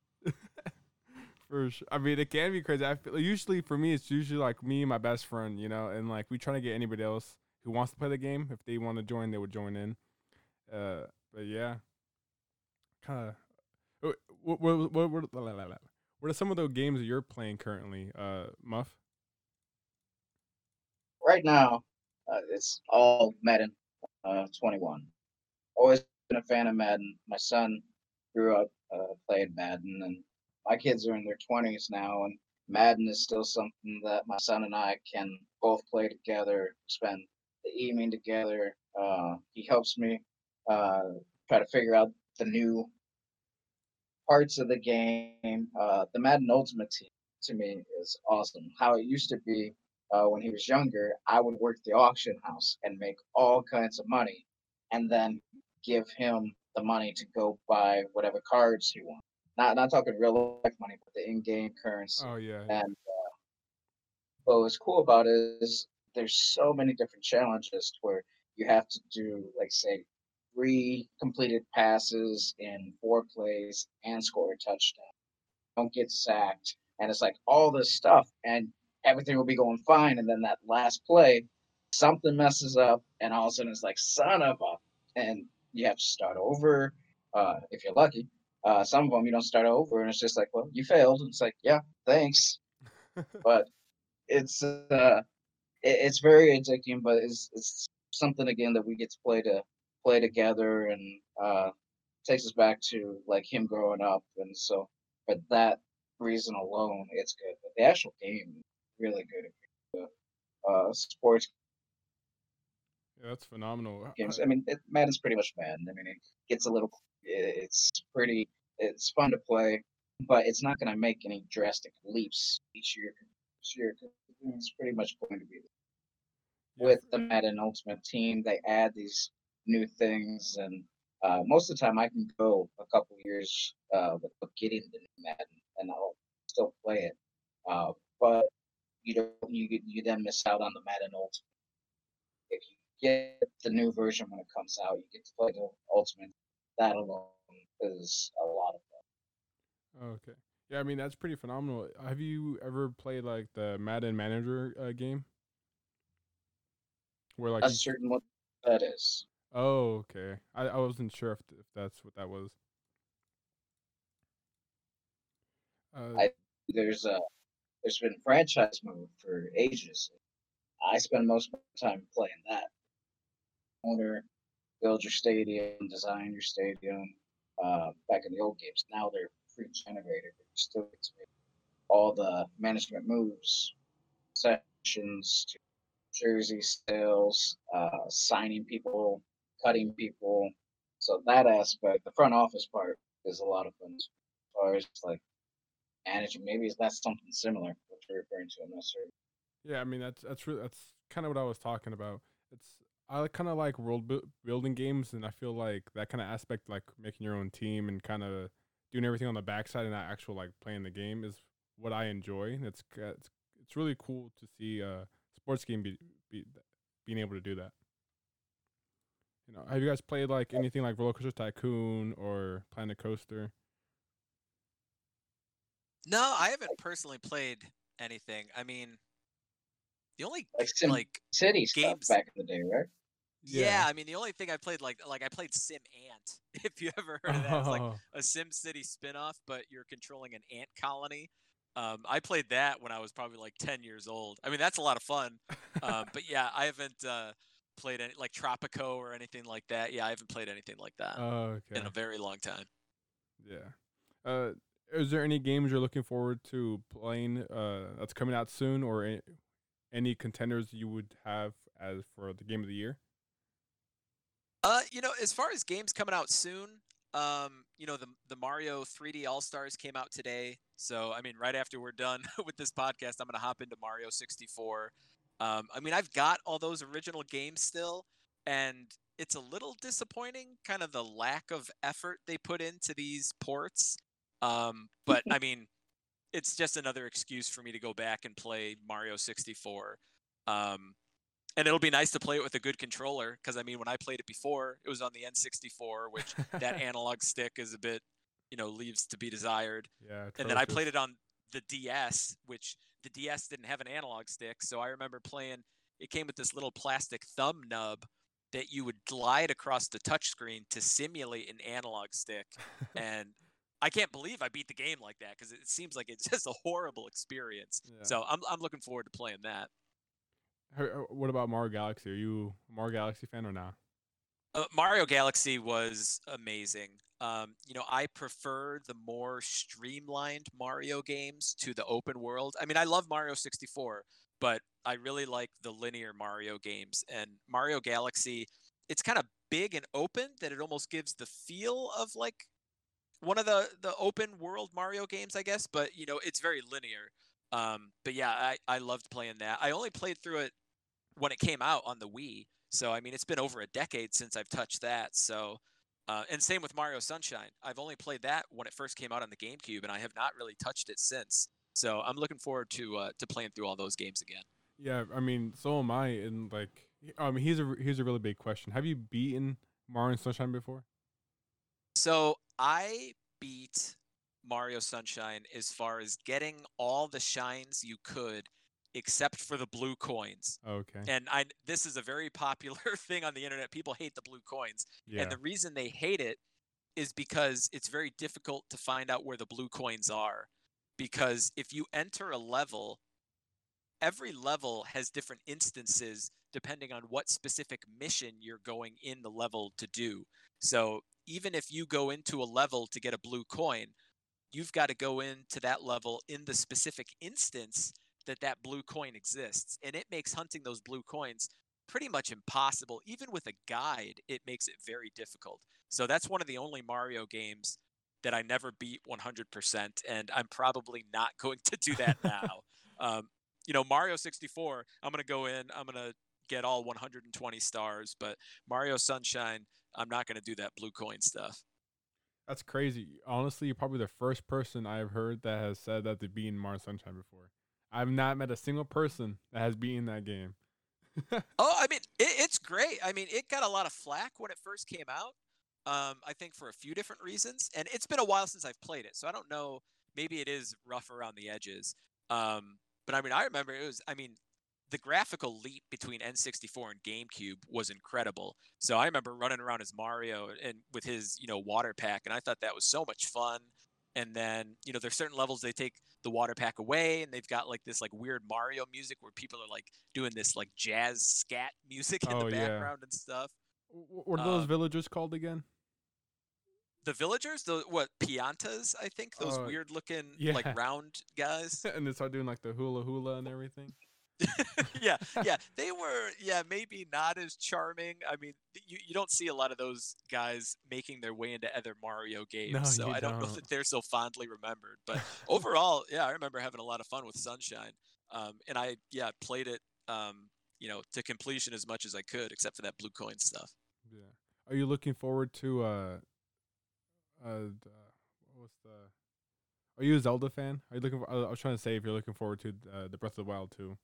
For sure. I mean, it can be crazy. I feel usually for me, it's usually like me and my best friend, you know, and like we try to get anybody else who wants to play the game. If they want to join, they would join in. Uh, but yeah, kind of. What what what what what are some of the games that you're playing currently, uh, Muff? Right now, uh, it's all Madden uh, 21. Always been a fan of Madden. My son grew up uh, playing Madden, and my kids are in their 20s now, and Madden is still something that my son and I can both play together, spend the evening together. Uh, he helps me uh, try to figure out the new parts of the game. Uh, the Madden Ultimate Team to me is awesome. How it used to be uh, when he was younger, I would work the auction house and make all kinds of money, and then give him the money to go buy whatever cards he wants. Not not talking real life money, but the in-game currency. Oh yeah. And uh, what was cool about it is there's so many different challenges where you have to do, like, say, three completed passes in four plays and score a touchdown. Don't get sacked. And it's like all this stuff, and everything will be going fine. And then that last play, something messes up, and all of a sudden it's like, son of a. And you have to start over uh, if you're lucky. Uh, some of them you don't start over, and it's just like, well, you failed. And it's like, yeah, thanks but it's uh it, it's very addicting but it's it's something again that we get to play to play together and uh takes us back to like him growing up and so for that reason alone it's good but the actual game really good uh sports yeah, that's phenomenal. games i mean it, madden's pretty much madden i mean it gets a little it's pretty it's fun to play but it's not going to make any drastic leaps each year each year it's pretty much going to be Yeah, with the Madden Ultimate Team. They add these new things, and uh, most of the time I can go a couple years uh, without getting the new Madden, and I'll still play it. Uh, but you don't you you then miss out on the Madden Ultimate. If you get the new version when it comes out, you get to play the Ultimate. That alone is a lot of fun. Okay. Yeah, I mean that's pretty phenomenal. Have you ever played like the Madden Manager uh, game? Where like you- certain what that is. Oh, okay. I, I wasn't sure if if that's what that was. Uh, I- There's a there's been franchise mode for ages. I spend most of my time playing that. Owner, build your stadium, design your stadium. Uh, back in the old games, now they're pre-generated. You still get to make all the management moves, sessions, jersey sales, uh, signing people, cutting people. So that aspect, the front office part, is a lot of fun. As far as like managing, maybe that's something similar what you're referring to. I'm not sure. yeah, I mean that's that's really that's kind of what I was talking about. It's I kind of like world bu- building games, and I feel like that kind of aspect, like making your own team and kind of doing everything on the backside and not actual like playing the game, is what I enjoy. It's it's it's really cool to see a sports game be, be being able to do that. You know, have you guys played like anything like Roller Coaster Tycoon or Planet Coaster? No, I haven't personally played anything. I mean, the only Like like City stuff games- back in the day, right? Yeah. I mean the only thing I played like like I played Sim Ant. If you ever heard of that, it's like Oh, a Sim City spin-off, but you're controlling an ant colony. Um, I played that when I was probably like 10 years old. I mean, that's a lot of fun. Um, but yeah, I haven't uh, played any like Tropico or anything like that. Yeah, I haven't played anything like that oh, okay. in a very long time. Yeah. Uh, is there any games you're looking forward to playing uh, that's coming out soon, or a- any contenders you would have as for the game of the year? Uh, you know, as far as games coming out soon, um, you know, the the Mario 3D All Stars came out today. So, I mean, right after we're done with this podcast, I'm gonna hop into Mario 64. Um, I mean, I've got all those original games still, and it's a little disappointing, kind of the lack of effort they put into these ports. Um, but I mean, it's just another excuse for me to go back and play Mario 64. Um, and it'll be nice to play it with a good controller because I mean, when I played it before, it was on the N64, which that analog stick is a bit, you know, leaves to be desired. yeah. And then I played it on the DS, which the DS didn't have an analog stick, so I remember playing. It came with this little plastic thumb nub that you would glide across the touchscreen to simulate an analog stick, and I can't believe I beat the game like that because it seems like it's just a horrible experience. Yeah. So I'm I'm looking forward to playing that. Uh, what about Mario Galaxy? Are you a Mario Galaxy fan or not? Uh, Mario Galaxy was amazing. Um, you know, I prefer the more streamlined Mario games to the open world. I mean, I love Mario 64, but I really like the linear Mario games. And Mario Galaxy, it's kind of big and open that it almost gives the feel of like one of the the open world Mario games, I guess. But you know, it's very linear. Um, but yeah, I I loved playing that. I only played through it when it came out on the Wii. So I mean, it's been over a decade since I've touched that. So, uh, and same with Mario Sunshine. I've only played that when it first came out on the GameCube, and I have not really touched it since. So I'm looking forward to uh, to playing through all those games again. Yeah, I mean, so am I. And like, I mean, here's a here's a really big question: Have you beaten Mario Sunshine before? So I beat Mario Sunshine as far as getting all the shines you could, except for the blue coins. Okay. And I this is a very popular thing on the internet. People hate the blue coins. Yeah. And the reason they hate it is because it's very difficult to find out where the blue coins are. Because if you enter a level, every level has different instances depending on what specific mission you're going in the level to do. So even if you go into a level to get a blue coin, you've got to go into that level in the specific instance that that blue coin exists. And it makes hunting those blue coins pretty much impossible. Even with a guide, it makes it very difficult. So that's one of the only Mario games that I never beat 100%, and I'm probably not going to do that now. um, you know, Mario 64, I'm going to go in, I'm going to get all 120 stars, but Mario Sunshine, I'm not going to do that blue coin stuff. That's crazy. Honestly, you're probably the first person I've heard that has said that they've beaten Mario Sunshine before. I've not met a single person that has beaten that game. Oh, I mean, it, it's great. I mean, it got a lot of flack when it first came out. Um, I think for a few different reasons, and it's been a while since I've played it, so I don't know. Maybe it is rough around the edges. Um, but I mean, I remember it was. I mean, the graphical leap between N64 and GameCube was incredible. So I remember running around as Mario and with his, you know, water pack, and I thought that was so much fun. And then, you know, there's certain levels they take the water pack away, and they've got like this like weird Mario music where people are like doing this like jazz scat music in Oh, the yeah. background and stuff. Wh- What are those Um, villagers called again? The villagers, the what piantas? I think those Oh, weird looking yeah. like round guys. and they start doing like the hula hula and everything. yeah, yeah, they were. Yeah, maybe not as charming. I mean, you, you don't see a lot of those guys making their way into other Mario games, No, so I don't know don't. that they're so fondly remembered. But overall, yeah, I remember having a lot of fun with Sunshine, um, and I yeah played it, um, you know, to completion as much as I could, except for that blue coin stuff. Yeah. Are you looking forward to uh uh uh, what was the Are you a Zelda fan? Are you looking for I I was trying to say if you're looking forward to uh, the Breath of the Wild too.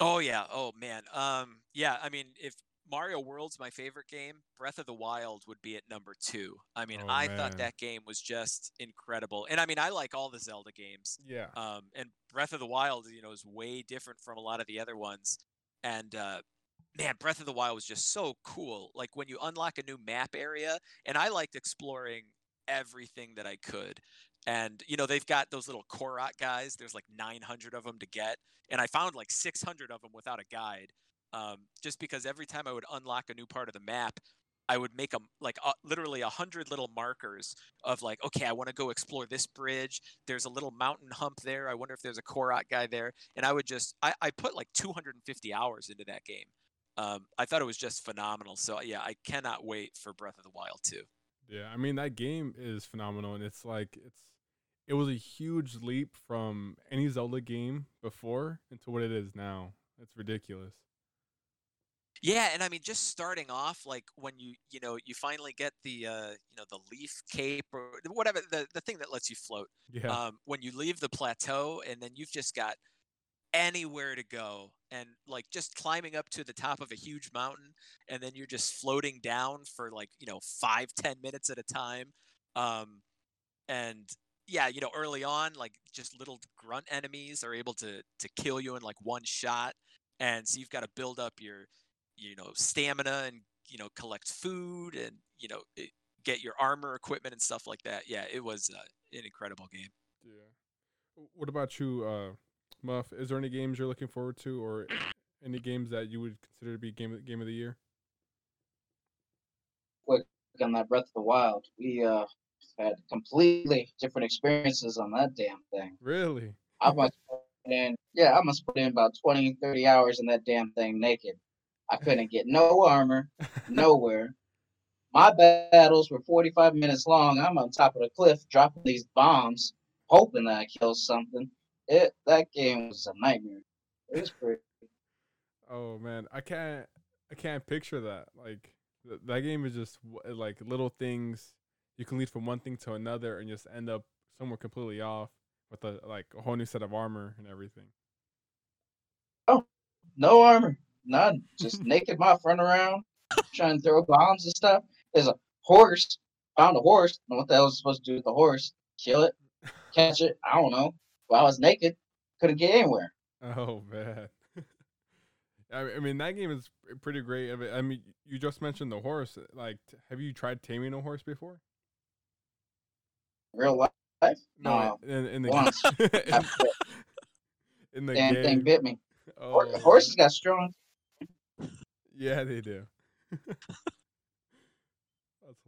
Oh yeah. Oh man. Um. Yeah. I mean, if Mario World's my favorite game, Breath of the Wild would be at number two. I mean, Oh, I man. thought that game was just incredible, and I mean, I like all the Zelda games. Yeah. Um, and Breath of the Wild, you know, is way different from a lot of the other ones. And uh, man, Breath of the Wild was just so cool. Like when you unlock a new map area, and I liked exploring everything that I could. And you know they've got those little Korok guys. There's like 900 of them to get, and I found like 600 of them without a guide. Um, just because every time I would unlock a new part of the map, I would make them like uh, literally a hundred little markers of like, okay, I want to go explore this bridge. There's a little mountain hump there. I wonder if there's a Korok guy there. And I would just, I, I put like 250 hours into that game. Um, I thought it was just phenomenal. So yeah, I cannot wait for Breath of the Wild 2. Yeah, I mean that game is phenomenal, and it's like it's it was a huge leap from any Zelda game before into what it is now. It's ridiculous. Yeah, and I mean, just starting off, like when you you know you finally get the uh, you know the leaf cape or whatever the the thing that lets you float. Yeah. Um, when you leave the plateau, and then you've just got anywhere to go, and like just climbing up to the top of a huge mountain, and then you're just floating down for like you know five ten minutes at a time. Um, and yeah, you know, early on, like just little grunt enemies are able to to kill you in like one shot, and so you've got to build up your you know stamina and you know collect food and you know it, get your armor equipment and stuff like that. Yeah it was uh, an incredible game. Yeah. What about you uh muff? Is there any games you're looking forward to or any games that you would consider to be game game of the year? Quick on that breath of the wild we uh had completely different experiences on that damn thing really i must put in yeah i must put in about 20 30 hours in that damn thing naked I couldn't get no armor, nowhere. My battles were 45 minutes long. I'm on top of the cliff dropping these bombs, hoping that I kill something. It that game was a nightmare. It was pretty. Oh man, I can't I can't picture that. Like th- that game is just w- like little things you can lead from one thing to another and just end up somewhere completely off with a like a whole new set of armor and everything. Oh, no armor. None. Just naked moth run around trying to throw bombs and stuff. There's a horse. Found a horse. Know what the hell was supposed to do with the horse? Kill it, catch it. I don't know. Well, I was naked. Couldn't get anywhere. Oh man. I mean, that game is pretty great. I mean, you just mentioned the horse. Like, have you tried taming a horse before? Real life? No, in, in the once. in, in the Damn game. thing bit me. Oh, Horses got strong Yeah, they do. That's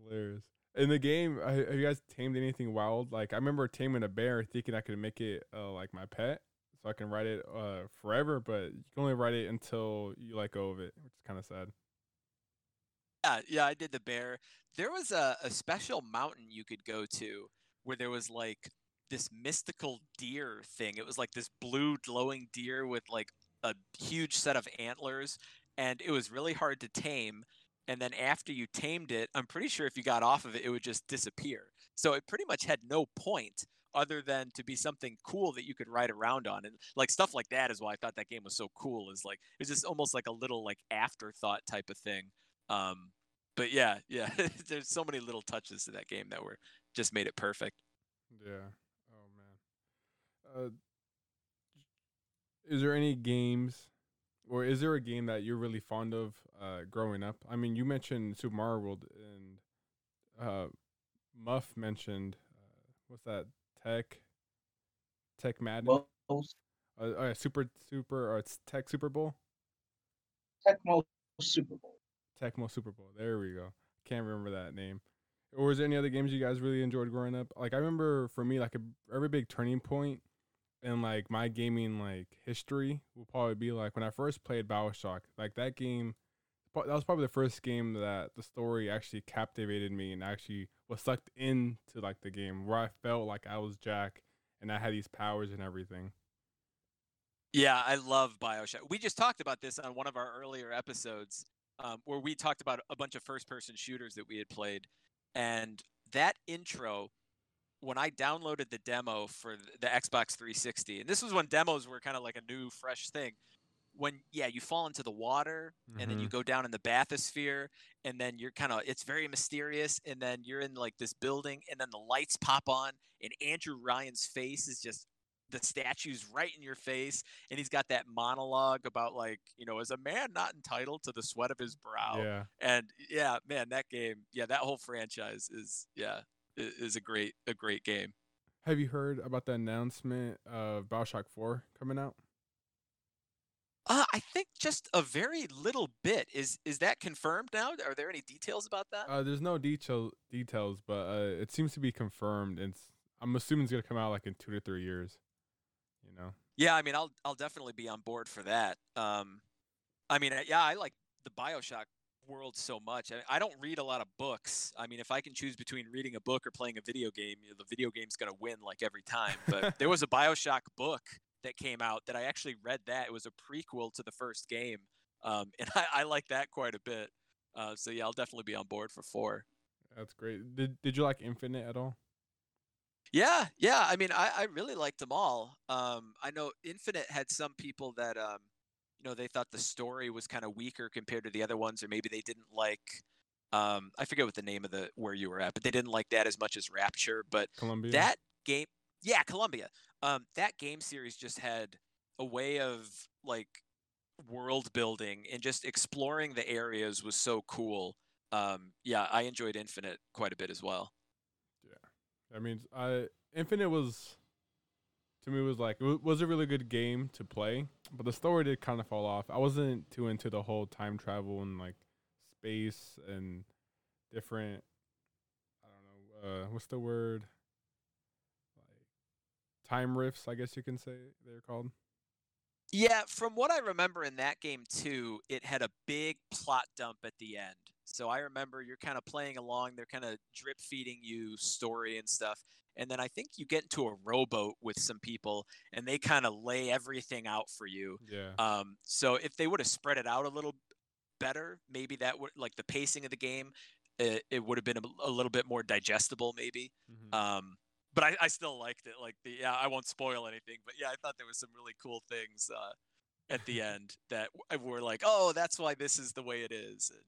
hilarious. In the game, uh, have you guys tamed anything wild? Like I remember taming a bear, thinking I could make it uh, like my pet, so I can ride it uh, forever. But you can only ride it until you let go of it, which is kind of sad. yeah yeah i did the bear there was a, a special mountain you could go to where there was like this mystical deer thing. It was like this blue glowing deer with like a huge set of antlers and it was really hard to tame. And then after you tamed it i'm pretty sure if you got off of it it would just disappear. So it pretty much had no point other than to be something cool that you could ride around on. And like stuff like that is why i thought that game was so cool is like it was just almost like a little like afterthought type of thing. Um but yeah yeah there's so many little touches to that game that were just made it perfect Yeah. Oh man. Uh, is there any games, or is there a game that you're really fond of uh, growing up? I mean, you mentioned Super Mario World, and uh, Muff mentioned uh, what's that? Tech. Tech Madden. Well, uh, oh yeah, Super Super or it's Tech Super Bowl. Tecmo Super Bowl. Tecmo Super Bowl. There we go. Can't remember that name. Or was there any other games you guys really enjoyed growing up? Like I remember for me, like a every big turning point in like my gaming like history will probably be like when I first played Bioshock. Like that game, that was probably the first game that the story actually captivated me and actually was sucked into like the game where I felt like I was Jack and I had these powers and everything. Yeah, I love Bioshock. We just talked about this on one of our earlier episodes, um, where we talked about a bunch of first-person shooters that we had played, and that intro. When I downloaded the demo for the Xbox 360, and this was when demos were kind of like a new, fresh thing. When yeah, you fall into the water, and then you mm-hmm. go down in the bathysphere, and then you're kind of it's very mysterious, and then you're in like this building, and then the lights pop on, and Andrew Ryan's face is just the statues right in your face and he's got that monologue about like you know is a man not entitled to the sweat of his brow Yeah. and yeah man that game yeah that whole franchise is yeah is a great a great game Have you heard about the announcement of Bioshock 4 coming out? uh, i think just a very little bit is is that confirmed now are there any details about that Uh, there's no detail details, but uh, it seems to be confirmed. And it's, I'm assuming it's gonna come out like in two to three years. You know. Yeah, I mean, I'll I'll definitely be on board for that. Um, I mean, yeah, I like the Bioshock world so much. I, I don't read a lot of books. I mean, if I can choose between reading a book or playing a video game, you know, the video game's gonna win like every time. But there was a Bioshock book that came out that I actually read. That it was a prequel to the first game, um, and I, I like that quite a bit. Uh, so yeah, I'll definitely be on board for four. That's great. Did Did you like Infinite at all? Yeah, yeah. I mean, I, I really liked them all. Um, I know Infinite had some people that, um, you know, they thought the story was kind of weaker compared to the other ones, or maybe they didn't like. Um, I forget what the name of the where you were at, but they didn't like that as much as Rapture. But Columbia. that game, yeah, Columbia. Um, that game series just had a way of like world building and just exploring the areas was so cool. Um, yeah, I enjoyed Infinite quite a bit as well. I mean, I Infinite was to me was like it was a really good game to play, but the story did kind of fall off. I wasn't too into the whole time travel and like space and different. I don't know uh, what's the word. Like time rifts, I guess you can say they're called. Yeah, from what I remember in that game too, it had a big plot dump at the end. So I remember you're kind of playing along, they're kind of drip feeding you story and stuff. And then I think you get into a rowboat with some people and they kind of lay everything out for you. Yeah. Um, so if they would have spread it out a little better, maybe that would like the pacing of the game, it, it would have been a, a little bit more digestible, maybe. Mhm. Um, but I, I still liked it. Like the yeah, I won't spoil anything, but yeah, I thought there was some really cool things uh, at the end that were like, oh, that's why this is the way it is. And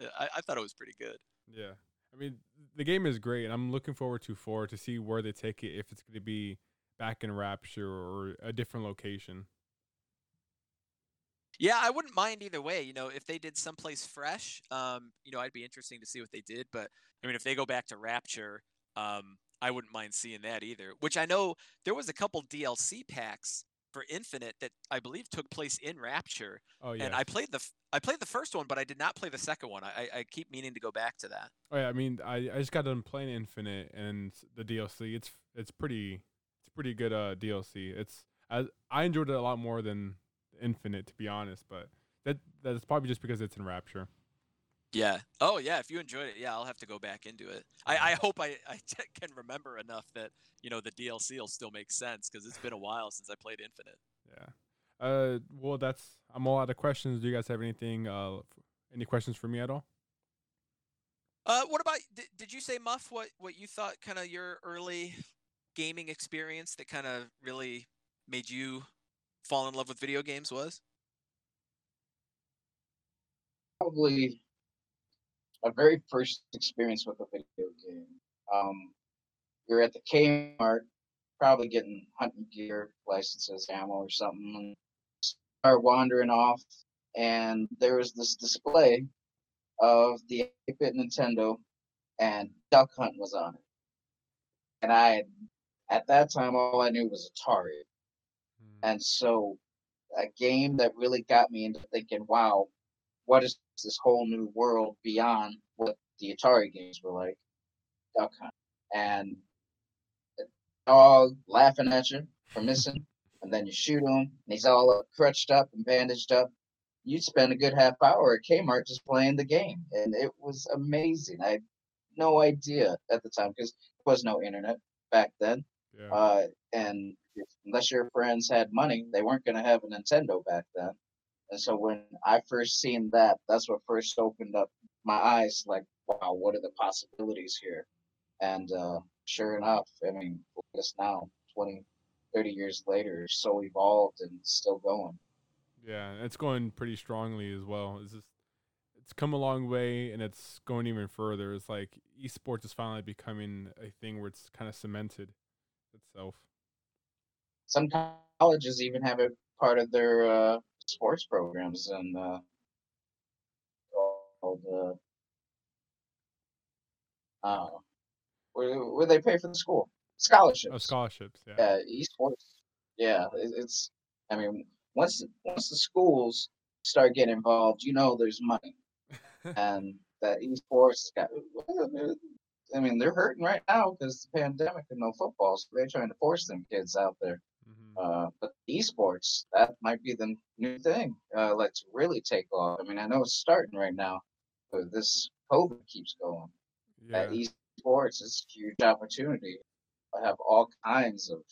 yeah, I, I thought it was pretty good. Yeah. I mean, the game is great, and I'm looking forward to four to see where they take it. If it's going to be back in Rapture or a different location. Yeah, I wouldn't mind either way. You know, if they did someplace fresh, um, you know, I'd be interesting to see what they did. But I mean, if they go back to Rapture, um, I wouldn't mind seeing that either. Which I know there was a couple DLC packs for Infinite that I believe took place in Rapture, Oh yeah. and I played the I played the first one, but I did not play the second one. I, I I keep meaning to go back to that. Oh yeah, I mean, I, I just got done playing Infinite and the DLC. It's it's pretty it's pretty good uh DLC. It's I I enjoyed it a lot more than Infinite to be honest, but that that's probably just because it's in Rapture. Yeah. Oh yeah. If you enjoyed it, yeah, I'll have to go back into it. I, I hope I, I t- can remember enough that you know the DLC will still make sense because it's been a while since I played Infinite. Yeah. Uh, well, that's I'm all out of questions. Do you guys have anything? Uh, f- any questions for me at all? Uh, what about did, did you say Muff? What what you thought kind of your early gaming experience that kind of really made you fall in love with video games was? probably my very first experience with a video game. Um, you're at the Kmart, probably getting hunting gear, licenses, ammo, or something, and start wandering off, and there was this display of the 8-bit Nintendo, and Duck Hunt was on it. And I, at that time, all I knew was Atari. And so, a game that really got me into thinking, wow, what is this whole new world beyond what the Atari games were like? Duck Hunt. And dog laughing at you for missing, and then you shoot him, and he's all crutched up and bandaged up. You'd spend a good half hour at Kmart just playing the game, and it was amazing. I had no idea at the time because there was no internet back then. Yeah. Uh, and if, unless your friends had money, they weren't going to have a Nintendo back then. And so when I first seen that, that's what first opened up my eyes. Like, wow, what are the possibilities here? And uh, sure enough, I mean, look at now, 20, 30 years later, so evolved and still going. Yeah, it's going pretty strongly as well. It's just it's come a long way and it's going even further. It's like esports is finally becoming a thing where it's kind of cemented itself. some colleges even have it part of their uh, sports programs and uh, called uh, uh, where, where they pay for the school scholarships. Oh, scholarships. Yeah. Yeah, esports. Yeah, it, it's. I mean, once once the schools start getting involved, you know, there's money, and that esports got. I mean, they're hurting right now because the pandemic and no football, so they're trying to force them kids out there. Hmm Uh, but esports, that might be the new thing. Uh, let's really take off. I mean, I know it's starting right now, but this COVID keeps going. Yeah. At esports is a huge opportunity. I have all kinds of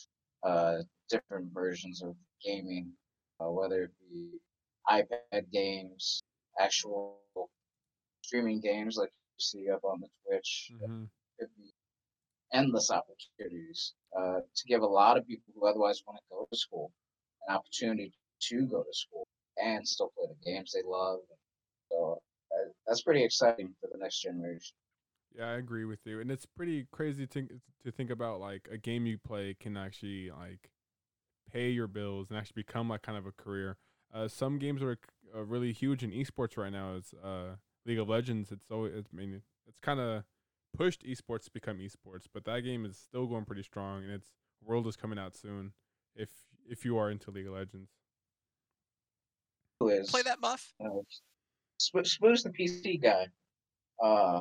uh, different versions of gaming, uh, whether it be iPad games, actual streaming games like you see up on the Twitch. hmm Could be endless opportunities uh, to give a lot of people who otherwise want to go to school an opportunity to go to school and still play the games they love. So uh, that's pretty exciting for the next generation. Yeah, I agree with you, and it's pretty crazy to to think about like a game you play can actually like pay your bills and actually become like kind of a career. Uh, some games are uh, really huge in esports right now. Is uh, League of Legends. It's always, it's, I mean, it's kind of pushed esports to become esports, but that game is still going pretty strong, and its world is coming out soon. If if you are into League of Legends, Who is Play that muff. Uh, Sp- the PC guy. Uh,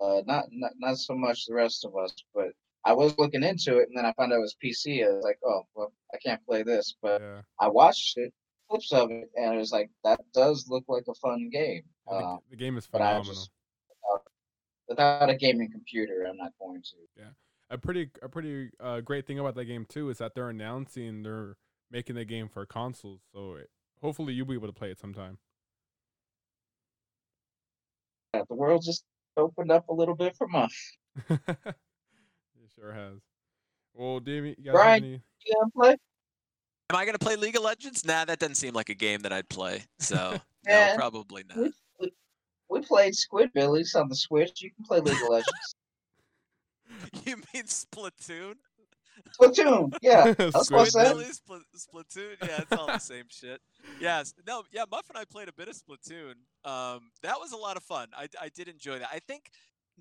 uh, not, not not so much the rest of us, but I was looking into it, and then I found out it was PC. I was like, oh, well, I can't play this, but yeah, I watched it, clips of it, and it was like that does look like a fun game. Yeah, the, Uh, the game is but I phenomenal. Just without, without a gaming computer, I'm not going to. Yeah, a pretty a pretty uh, great thing about that game too is that they're announcing they're making the game for consoles. So it, hopefully you'll be able to play it sometime. Uh, the world just opened up a little bit for us. it sure has. Well, Davey, you guys Brian, any? You gonna play? Am I gonna play League of Legends? Nah, that doesn't seem like a game that I'd play. So no, probably not. We, we, we played Squidbillies on the Switch. You can play League of Legends. You mean Splatoon? Splatoon, yeah. That's what I Squid said. Really? Spl- Splatoon? Yeah, it's all the same shit. Yes. No, yeah, Muff and I played a bit of Splatoon. Um, that was a lot of fun. I, I did enjoy that. I think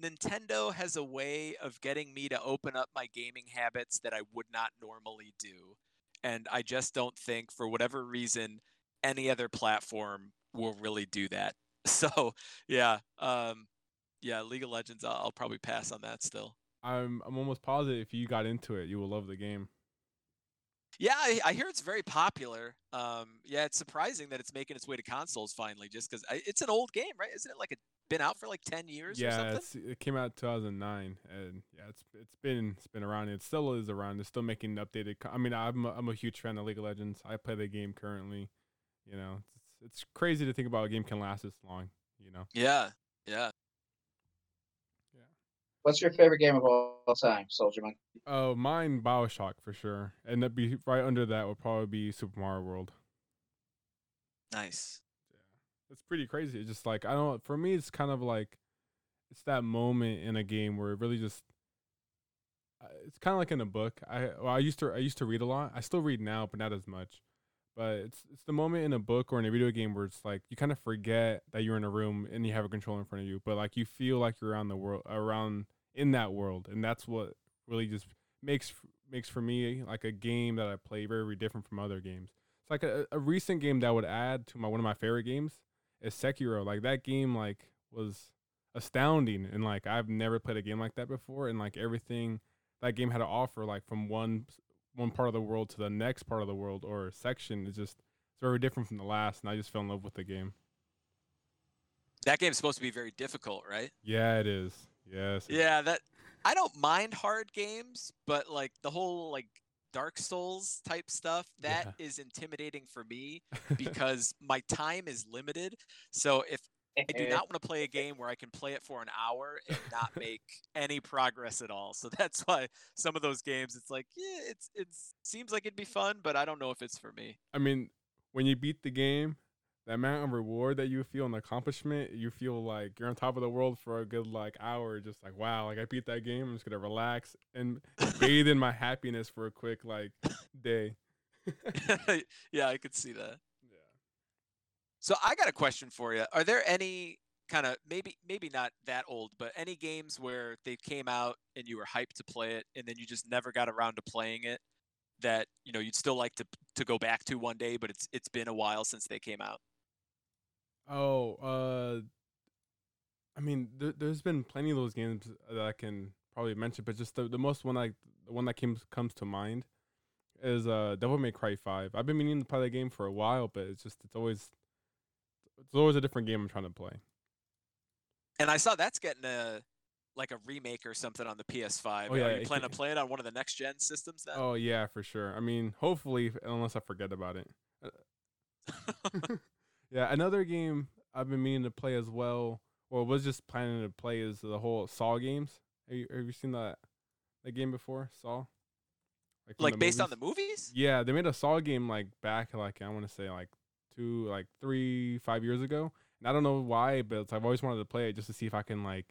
Nintendo has a way of getting me to open up my gaming habits that I would not normally do. And I just don't think, for whatever reason, any other platform will really do that. So, yeah. Um, yeah, League of Legends, I'll, I'll probably pass on that still. I'm I'm almost positive if you got into it, you will love the game. Yeah, I, I hear it's very popular. Um, yeah, it's surprising that it's making its way to consoles finally, just because it's an old game, right? Isn't it like it been out for like ten years or yeah, it came out 2009, and yeah, it's it's been it's been around. It still is around. It's still making updated. I mean, I'm a, I'm a huge fan of League of Legends. I play the game currently. You know, it's it's crazy to think about a game can last this long. You know. Yeah, yeah. Yeah. What's your favorite game of all time, Soldier Monkey? Oh, mine Bioshock for sure, and that'd be right under that would probably be Super Mario World. Nice. Yeah, it's pretty crazy. It's just like I don't. For me, it's kind of like it's that moment in a game where it really just. uh, It's kind of like in a book. I well, I used to I used to read a lot. I still read now, but not as much. But it's it's the moment in a book or in a video game where it's like you kind of forget that you're in a room and you have a controller in front of you, but like you feel like you're around the world around in that world, and that's what really just makes makes for me like a game that I play very, very different from other games. It's like a, a recent game that would add to my one of my favorite games is Sekiro. Like that game like was astounding and like I've never played a game like that before and like everything that game had to offer like from one one part of the world to the next part of the world or section is just it's very different from the last and I just fell in love with the game. That game's supposed to be very difficult, right? Yeah, it is. Yes. Yeah, that I don't mind hard games, but like the whole like Dark Souls type stuff, that is intimidating for me because my time is limited. So if I do not want to play a game where I can play it for an hour and not make any progress at all. So that's why some of those games, it's like, yeah, it's it seems like it'd be fun, but I don't know if it's for me. I mean, when you beat the game, the amount of reward that you feel and the accomplishment, you feel like you're on top of the world for a good like hour. Just like wow, like I beat that game. I'm just gonna relax and bathe in my happiness for a quick like day. yeah, I could see that. So I got a question for you. Are there any kind of maybe maybe not that old, but any games where they came out and you were hyped to play it and then you just never got around to playing it that, you know, you'd still like to to go back to one day, but it's it's been a while since they came out? Oh, uh, I mean, there, there's been plenty of those games that I can probably mention, but just the, the most one I the one that came comes to mind is uh Devil May Cry Five. I've been meaning to play that game for a while, but it's just it's always it's always a different game I'm trying to play. And I saw that's getting a like a remake or something on the PS5. Oh, yeah, Are you planning to play it on one of the next gen systems then? Oh yeah, for sure. I mean, hopefully, unless I forget about it. Yeah, another game I've been meaning to play as well, or was just planning to play, is the whole Saw games. Have you, have you seen that that game before, Saw? like the based on the movies? Yeah, they made a Saw game like back like I want to say like two, like three, five years ago. And I don't know why, but I've always wanted to play it just to see if I can like,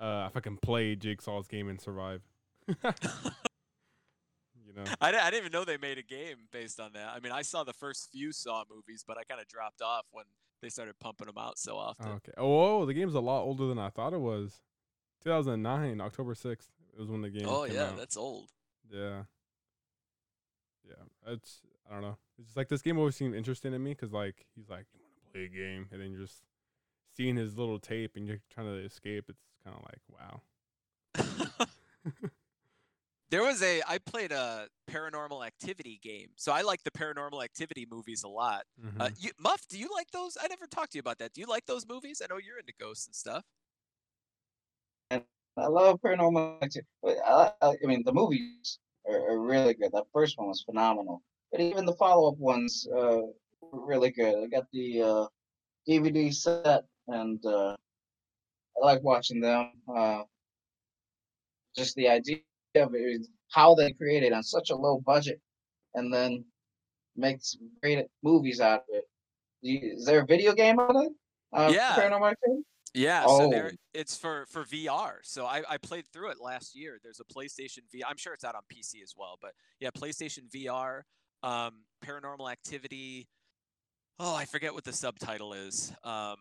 uh, if I can play Jigsaw's game and survive. you know. I, I didn't even know they made a game based on that. I mean, I saw the first few Saw movies, but I kind of dropped off when they started pumping them out so often. Okay. Oh, the game's a lot older than I thought it was. 2009, October 6th. It was when the game. oh yeah, out. that's old. Yeah. Yeah, it's I don't know. It's just like this game always seemed interesting to me because like he's like, you want to play a game, and then you're just seeing his little tape and you're trying to escape. It's kind of like wow. there was a I played a paranormal activity game, so I like the paranormal activity movies a lot. Uh, Mhm. you, Muff, do you like those? I never talked to you about that. Do you like those movies? I know you're into ghosts and stuff. I love paranormal activity. I, I I mean, the movies are, are really good. That first one was phenomenal, but even the follow-up ones uh, were really good. I got the uh, DVD set, and uh, I like watching them. Uh, just the idea of it, how they created on such a low budget, and then makes great movies out of it. Is there a video game on it? Uh, Yeah. Paranormal Activity. Yeah, so there Oh. it's for for VR. So I I played through it last year. There's a PlayStation VR. I'm sure it's out on PC as well, but yeah, PlayStation VR, um, Paranormal Activity. Oh, I forget what the subtitle is. Um,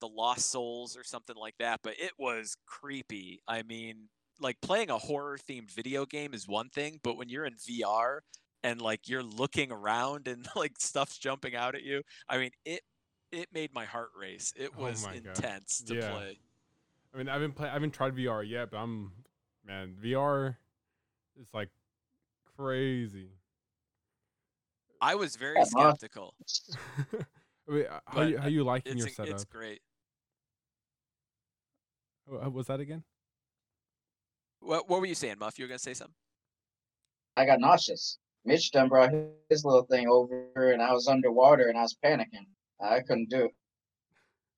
The Lost Souls or something like that. But it was creepy. I mean, like playing a horror themed video game is one thing, but when you're in VR and like you're looking around and like stuff's jumping out at you, I mean it. It made my heart race. It Oh was God. intense to Yeah. play. I mean, I haven't play, I haven't tried VR yet, but I'm man, VR is like crazy. I was very Mark. skeptical. Mean, uh, how But, you how uh, you liking It's your setup? it's great. What was that again? What what were you saying, Muff? You were gonna say something? I got nauseous. Mitch done brought his little thing over, and I was underwater, and I was panicking. I couldn't do it.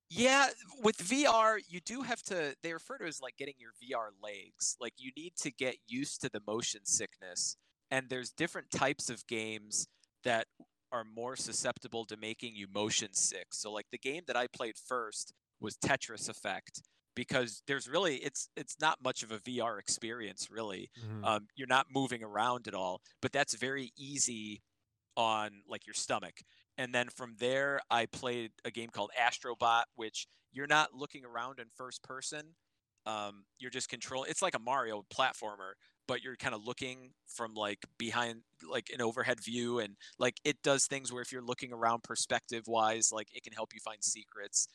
Yeah, with VR, you do have to. They refer to it as like getting your VR legs. Like you need to get used to the motion sickness, and there's different types of games that are more susceptible to making you motion sick. So like the game that I played first was Tetris Effect because there's really it's it's not much of a VR experience really. Mhm. um, you're not moving around at all but that's very easy on like your stomach and then from there i played a game called astrobot which you're not looking around in first person um, you're just control it's like a mario platformer but you're kind of looking from like behind like an overhead view and like it does things where if you're looking around perspective wise like it can help you find secrets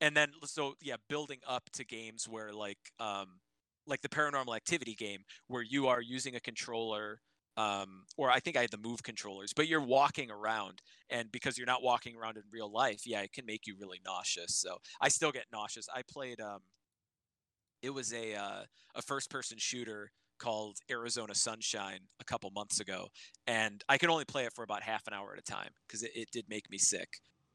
and then so yeah building up to games where like um like the paranormal activity game where you are using a controller um, or I think I had the move controllers, but you're walking around, and because you're not walking around in real life, yeah, it can make you really nauseous. So I still get nauseous. I played um, it was a uh, a first person shooter called Arizona Sunshine a couple months ago, and I could only play it for about half an hour at a time because it, it did make me sick.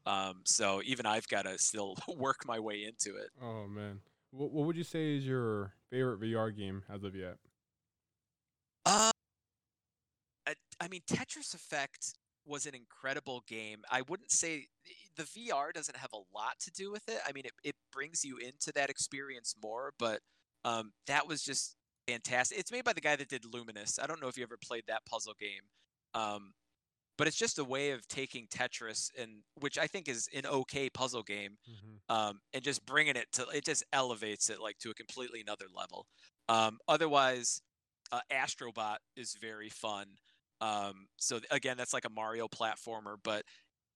Um, so even I've got to still work my way into it. Oh man, what what would you say is your favorite VR game as of yet? Uh, I, I mean, Tetris Effect was an incredible game. I wouldn't say the VR doesn't have a lot to do with it. I mean, it, it brings you into that experience more, but um, that was just fantastic. It's made by the guy that did Lumines. I don't know if you ever played that puzzle game, um, but it's just a way of taking Tetris and which I think is an okay puzzle game, Mhm. um, and just bringing it to it just elevates it like to a completely another level. Um, otherwise, uh, Astrobot is very fun. Um, so again, that's like a Mario platformer, but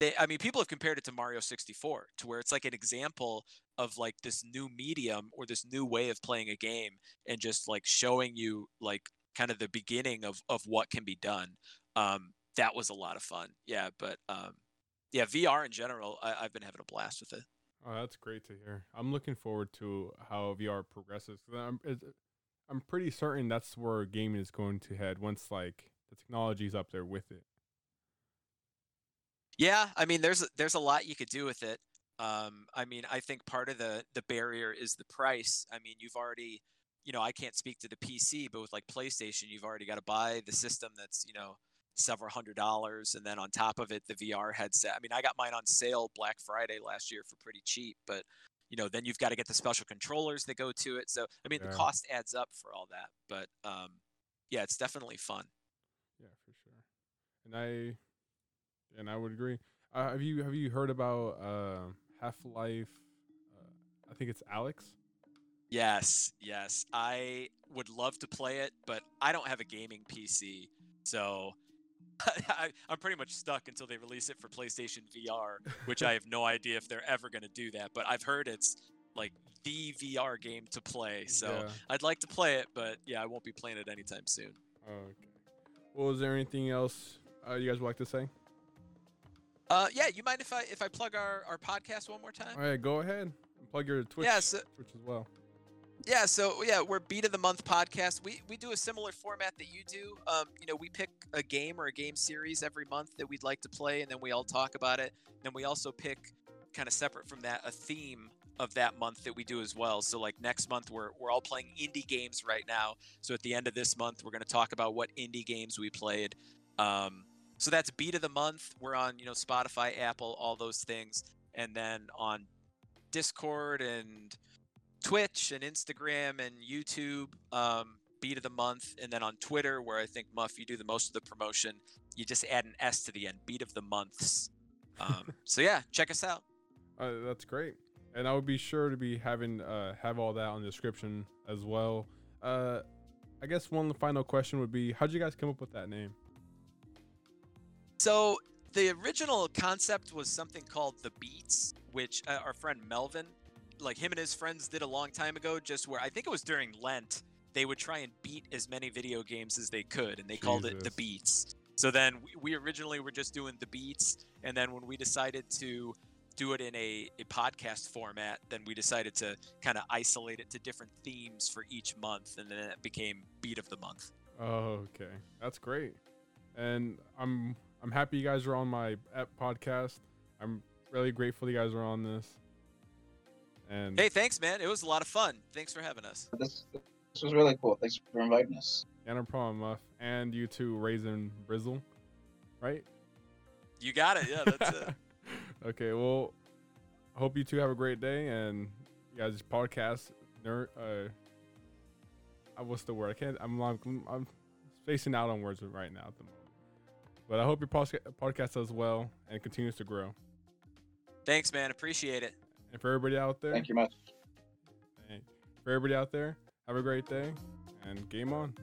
they, I mean, people have compared it to Mario 64, to where it's like an example of like this new medium or this new way of playing a game, and just like showing you like kind of the beginning of of what can be done. Um, that was a lot of fun. Yeah, but um, yeah, VR in general, I, I've been having a blast with it. Oh, that's great to hear. I'm looking forward to how VR progresses I'm, I'm pretty certain that's where gaming is going to head once like the technology's up there with it. Yeah, I mean, there's a- there's a lot you could do with it. Um, I mean, I think part of the the barrier is the price. I mean, you've already, you know, I can't speak to the PC, but with like PlayStation, you've already got to buy the system that's you know several hundred dollars, and then on top of it, the VR headset. I mean, I got mine on sale Black Friday last year for pretty cheap, but you know, then you've got to get the special controllers that go to it. So, I mean, Yeah. the cost adds up for all that. But um, yeah, it's definitely fun. Yeah, for sure. And I and I would agree. Uh, have you have you heard about uh, Half Life? Uh, I think it's Alyx. Yes, yes. I would love to play it, but I don't have a gaming PC, so I, I'm pretty much stuck until they release it for PlayStation VR, which I have no idea if they're ever going to do that. But I've heard it's like the VR game to play, so Yeah. I'd like to play it, but yeah, I won't be playing it anytime soon. Okay. Well, is there anything else uh, you guys would like to say? Uh, yeah, you mind if I if I plug our, our podcast one more time? All right, go ahead. And plug your Twitch. Yeah, so- Twitch as well. Yeah, so yeah, we're beat of the month podcast. We we do a similar format that you do. Um, you know, we pick a game or a game series every month that we'd like to play, and then we all talk about it. Then we also pick, kind of separate from that, a theme of that month that we do as well. So like next month, we're we're all playing indie games right now. So at the end of this month, we're going to talk about what indie games we played. Um, so that's beat of the month. We're on you know Spotify, Apple, all those things, and then on Discord and Twitch and Instagram and YouTube, um, beat of the month, and then on Twitter, where I think Muff, you do the most of the promotion. You just add an S to the end, beat of the months. Um, so yeah, check us out. Uh, that's great. And I would be sure to be having uh, have all that on the description as well. Uh, I guess one final question would be, how'd you guys come up with that name? So the original concept was something called the Beats, which uh, our friend Melvin, like him and his friends, did a long time ago. Just where I think it was during Lent, they would try and beat as many video games as they could, and they called it the Beats. So then we, we originally were just doing the Beats, and then when we decided to do it in a, a podcast format, then we decided to kind of isolate it to different themes for each month, and then it became Beat of the Month. Oh, okay, that's great. And I'm I'm happy you guys are on my app podcast. I'm really grateful you guys are on this. And Hey, thanks, man. It was a lot of fun. Thanks for having us. This this was really cool. Thanks for inviting us. yeah, no problem, Muff. And you too, Raisin Brizzle, right? You got it. Yeah, that's it. okay, well, hope you two have a great day and you guys podcast nerd. Uh, uh, what's the word? I can't. I'm I'm, I'm spacing out on words right now at the moment. But I hope your podcast does well and continues to grow. Thanks, man. Appreciate it. And for everybody out there, Thank you much. for everybody out there, have a great day and game on.